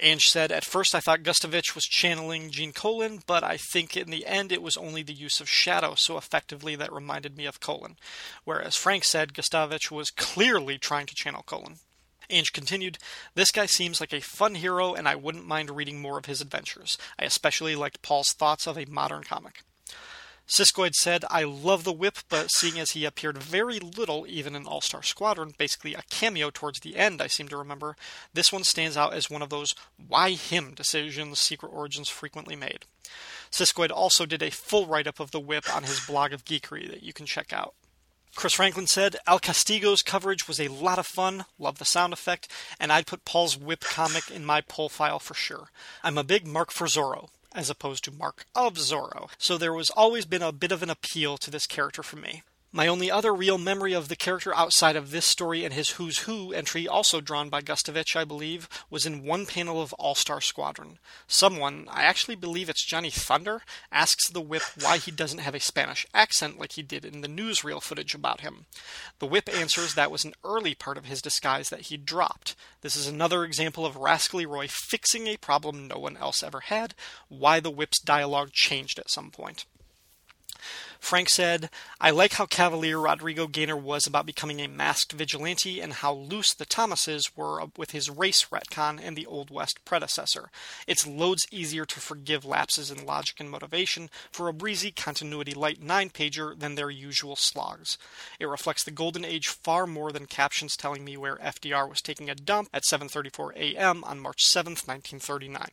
Ange said, At first I thought Gustovich was channeling Gene Colan, but I think in the end it was only the use of shadow so effectively that reminded me of Colan. Whereas Frank said Gustovich was clearly trying to channel Colan. Ange continued, This guy seems like a fun hero, and I wouldn't mind reading more of his adventures. I especially liked Paul's thoughts of a modern comic. Siskoid said, I love the whip, but seeing as he appeared very little, even in All Star Squadron, basically a cameo towards the end, I seem to remember, this one stands out as one of those why him decisions Secret Origins frequently made. Siskoid also did a full write up of the whip on his blog of geekery that you can check out. Chris Franklin said, Al Castigo's coverage was a lot of fun, love the sound effect, and I'd put Paul's whip comic in my pull file for sure. I'm a big Mark for Zorro as opposed to Mark of Zorro. So there was always been a bit of an appeal to this character for me. My only other real memory of the character outside of this story and his Who's Who entry, also drawn by Gustovich, I believe, was in one panel of All Star Squadron. Someone, I actually believe it's Johnny Thunder, asks the Whip why he doesn't have a Spanish accent like he did in the newsreel footage about him. The Whip answers that was an early part of his disguise that he dropped. This is another example of Rascally Roy fixing a problem no one else ever had, why the Whip's dialogue changed at some point. Frank said, I like how cavalier Rodrigo Gaynor was about becoming a masked vigilante and how loose the Thomases were with his race retcon and the Old West predecessor. It's loads easier to forgive lapses in logic and motivation for a breezy continuity light nine pager than their usual slogs. It reflects the golden age far more than captions telling me where FDR was taking a dump at 7:34 a.m. on March 7, 1939.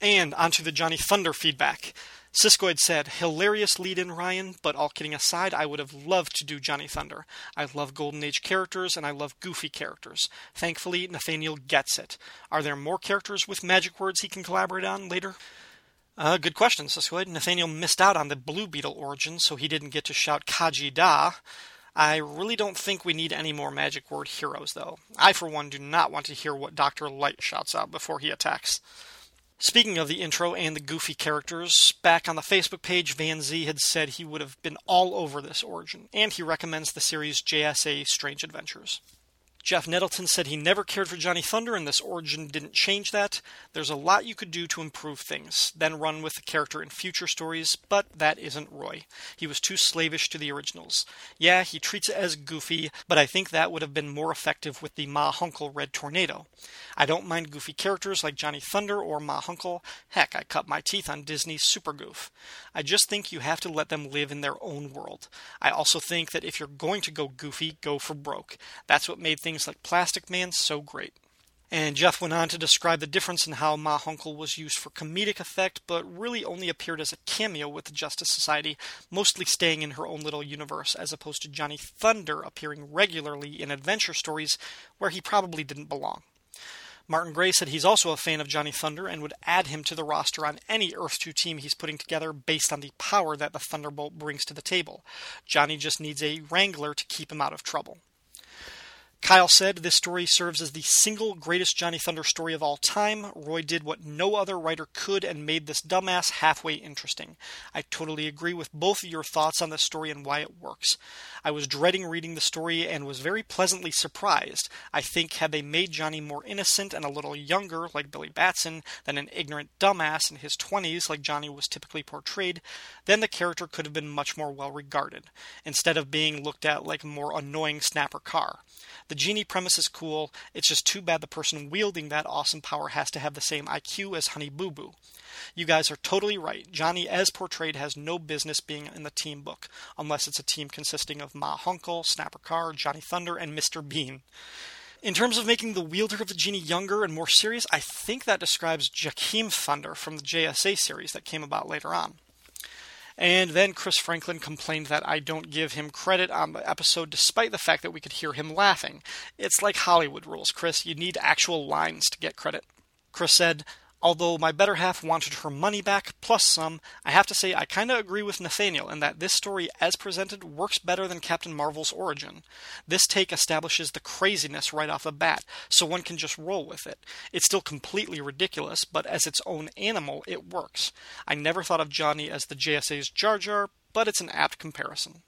And onto the Johnny Thunder feedback. Siskoid said, hilarious lead in Ryan, but all kidding aside, I would have loved to do Johnny Thunder. I love Golden Age characters and I love goofy characters. Thankfully, Nathaniel gets it. Are there more characters with magic words he can collaborate on later? Uh, good question, Siskoid. Nathaniel missed out on the Blue Beetle origin, so he didn't get to shout Kaji Dha. I really don't think we need any more magic word heroes, though. I, for one, do not want to hear what Dr. Light shouts out before he attacks. Speaking of the intro and the goofy characters, back on the Facebook page, Van Z had said he would have been all over this origin, and he recommends the series JSA Strange Adventures. Jeff Nettleton said he never cared for Johnny Thunder, and this origin didn't change that. There's a lot you could do to improve things, then run with the character in future stories, but that isn't Roy. He was too slavish to the originals. Yeah, he treats it as goofy, but I think that would have been more effective with the Ma Hunkel Red Tornado. I don't mind goofy characters like Johnny Thunder or Ma Hunkel. Heck, I cut my teeth on Disney's Super Goof. I just think you have to let them live in their own world. I also think that if you're going to go goofy, go for broke. That's what made things like Plastic Man so great. And Jeff went on to describe the difference in how Ma Hunkel was used for comedic effect, but really only appeared as a cameo with the Justice Society, mostly staying in her own little universe, as opposed to Johnny Thunder appearing regularly in adventure stories where he probably didn't belong. Martin Gray said he's also a fan of Johnny Thunder and would add him to the roster on any Earth 2 team he's putting together based on the power that the Thunderbolt brings to the table. Johnny just needs a Wrangler to keep him out of trouble. Kyle said this story serves as the single greatest Johnny Thunder story of all time. Roy did what no other writer could and made this dumbass halfway interesting. I totally agree with both of your thoughts on the story and why it works. I was dreading reading the story and was very pleasantly surprised. I think had they made Johnny more innocent and a little younger, like Billy Batson, than an ignorant dumbass in his 20s, like Johnny was typically portrayed, then the character could have been much more well regarded, instead of being looked at like a more annoying Snapper Carr. The genie premise is cool, it's just too bad the person wielding that awesome power has to have the same IQ as Honey Boo Boo. You guys are totally right. Johnny, as portrayed, has no business being in the team book, unless it's a team consisting of Ma Hunkel, Snapper Carr, Johnny Thunder, and Mr. Bean. In terms of making the wielder of the genie younger and more serious, I think that describes Jakeem Thunder from the JSA series that came about later on. And then Chris Franklin complained that I don't give him credit on the episode despite the fact that we could hear him laughing. It's like Hollywood rules, Chris. You need actual lines to get credit. Chris said, Although my better half wanted her money back plus some, I have to say I kinda agree with Nathaniel in that this story as presented works better than Captain Marvel's origin. This take establishes the craziness right off the bat, so one can just roll with it. It's still completely ridiculous, but as its own animal, it works. I never thought of Johnny as the JSA's Jar Jar, but it's an apt comparison.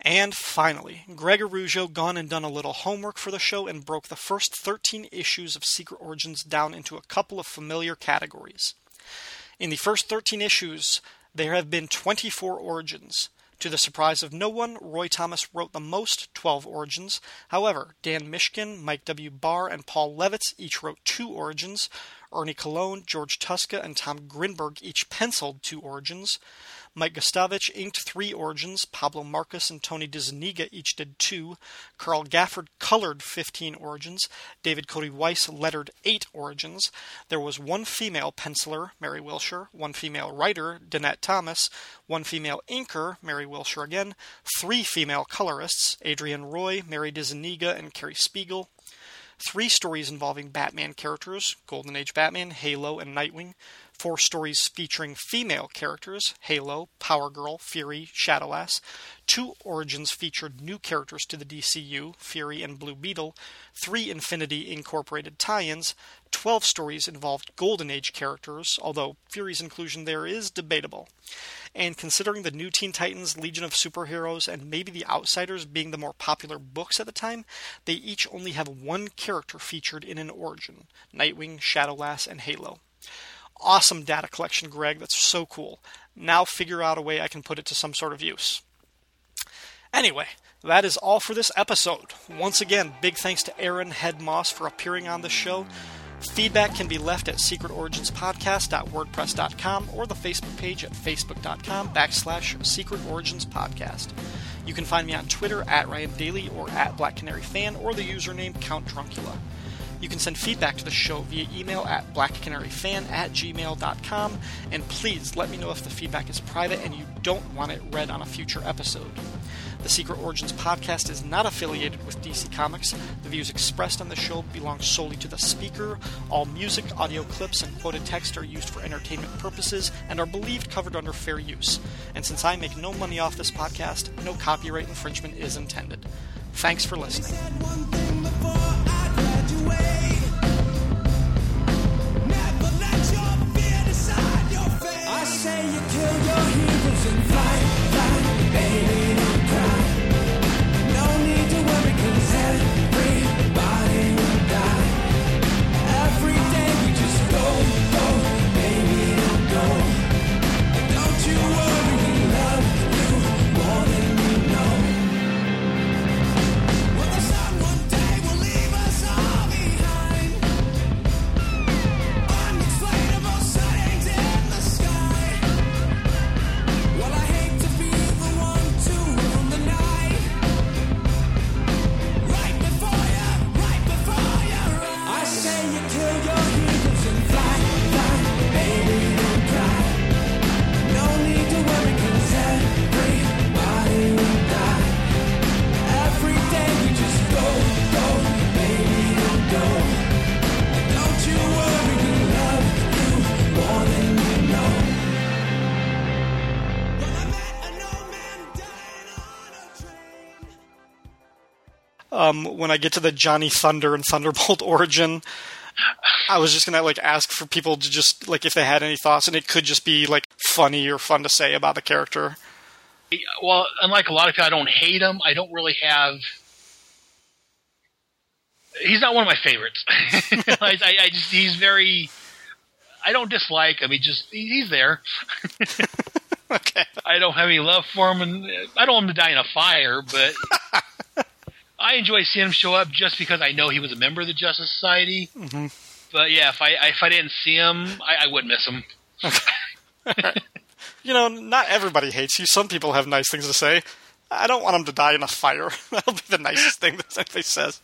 And finally, Greg Arujo gone and done a little homework for the show and broke the first 13 issues of Secret Origins down into a couple of familiar categories. In the first 13 issues, there have been 24 origins. To the surprise of no one, Roy Thomas wrote the most, 12 origins. However, Dan Mishkin, Mike W. Barr, and Paul Levitz each wrote two origins. Ernie Colón, George Tuska, and Tom Grindberg each penciled two origins. Mike Gustovich inked three origins. Pablo Marcos and Tony DeZuniga each did two. Carl Gafford colored 15 origins. David Cody Weiss lettered eight origins. There was one female penciler, Mary Wilshire, one female writer, Danette Thomas, one female inker, Mary Wilshire again, three female colorists, Adrienne Roy, Mary DeZuniga, and Carrie Spiegel, three stories involving Batman characters Golden Age Batman, Halo, and Nightwing, four stories featuring female characters Halo, Power Girl, Fury, Shadowlass. Two Origins featured new characters to the DCU Fury and Blue Beetle. Three Infinity Incorporated tie ins. Twelve stories involved Golden Age characters, although Fury's inclusion there is debatable. And considering the new Teen Titans, Legion of Superheroes, and maybe The Outsiders being the more popular books at the time, they each only have one character featured in an origin Nightwing, Shadowlass, and Halo. Awesome data collection, Greg. That's so cool. Now figure out a way I can put it to some sort of use. Anyway, that is all for this episode. Once again, big thanks to Aaron Head Moss for appearing on the show. Feedback can be left at secretoriginspodcast.wordpress.com or the Facebook page at facebook.com backslash Secret Origins Podcast. You can find me on Twitter at Ryan Daly or at Black Canary Fan or the username Count Druncula. You can send feedback to the show via email at blackcanaryfan at gmail.com, and please let me know if the feedback is private and you don't want it read on a future episode. The Secret Origins podcast is not affiliated with DC Comics. The views expressed on the show belong solely to the speaker. All music, audio clips, and quoted text are used for entertainment purposes and are believed covered under fair use. And since I make no money off this podcast, no copyright infringement is intended. Thanks for listening. Say you kill your heroes and fight, fly, baby, um, when I get to the Johnny Thunder and Thunderbolt origin, I was just gonna like ask for people to just like if they had any thoughts, and it could just be like funny or fun to say about the character. Well, unlike a lot of people, I don't hate him. I don't really have. He's not one of my favorites. I, I, I just he's very. I don't dislike him. He just he's there. okay. I don't have any love for him, and I don't want him to die in a fire. But I enjoy seeing him show up just because I know he was a member of the Justice Society. Mm-hmm. But yeah, if I if I didn't see him, I, I wouldn't miss him. You know, not everybody hates you. Some people have nice things to say. I don't want him to die in a fire. That'll be the nicest thing that anybody says.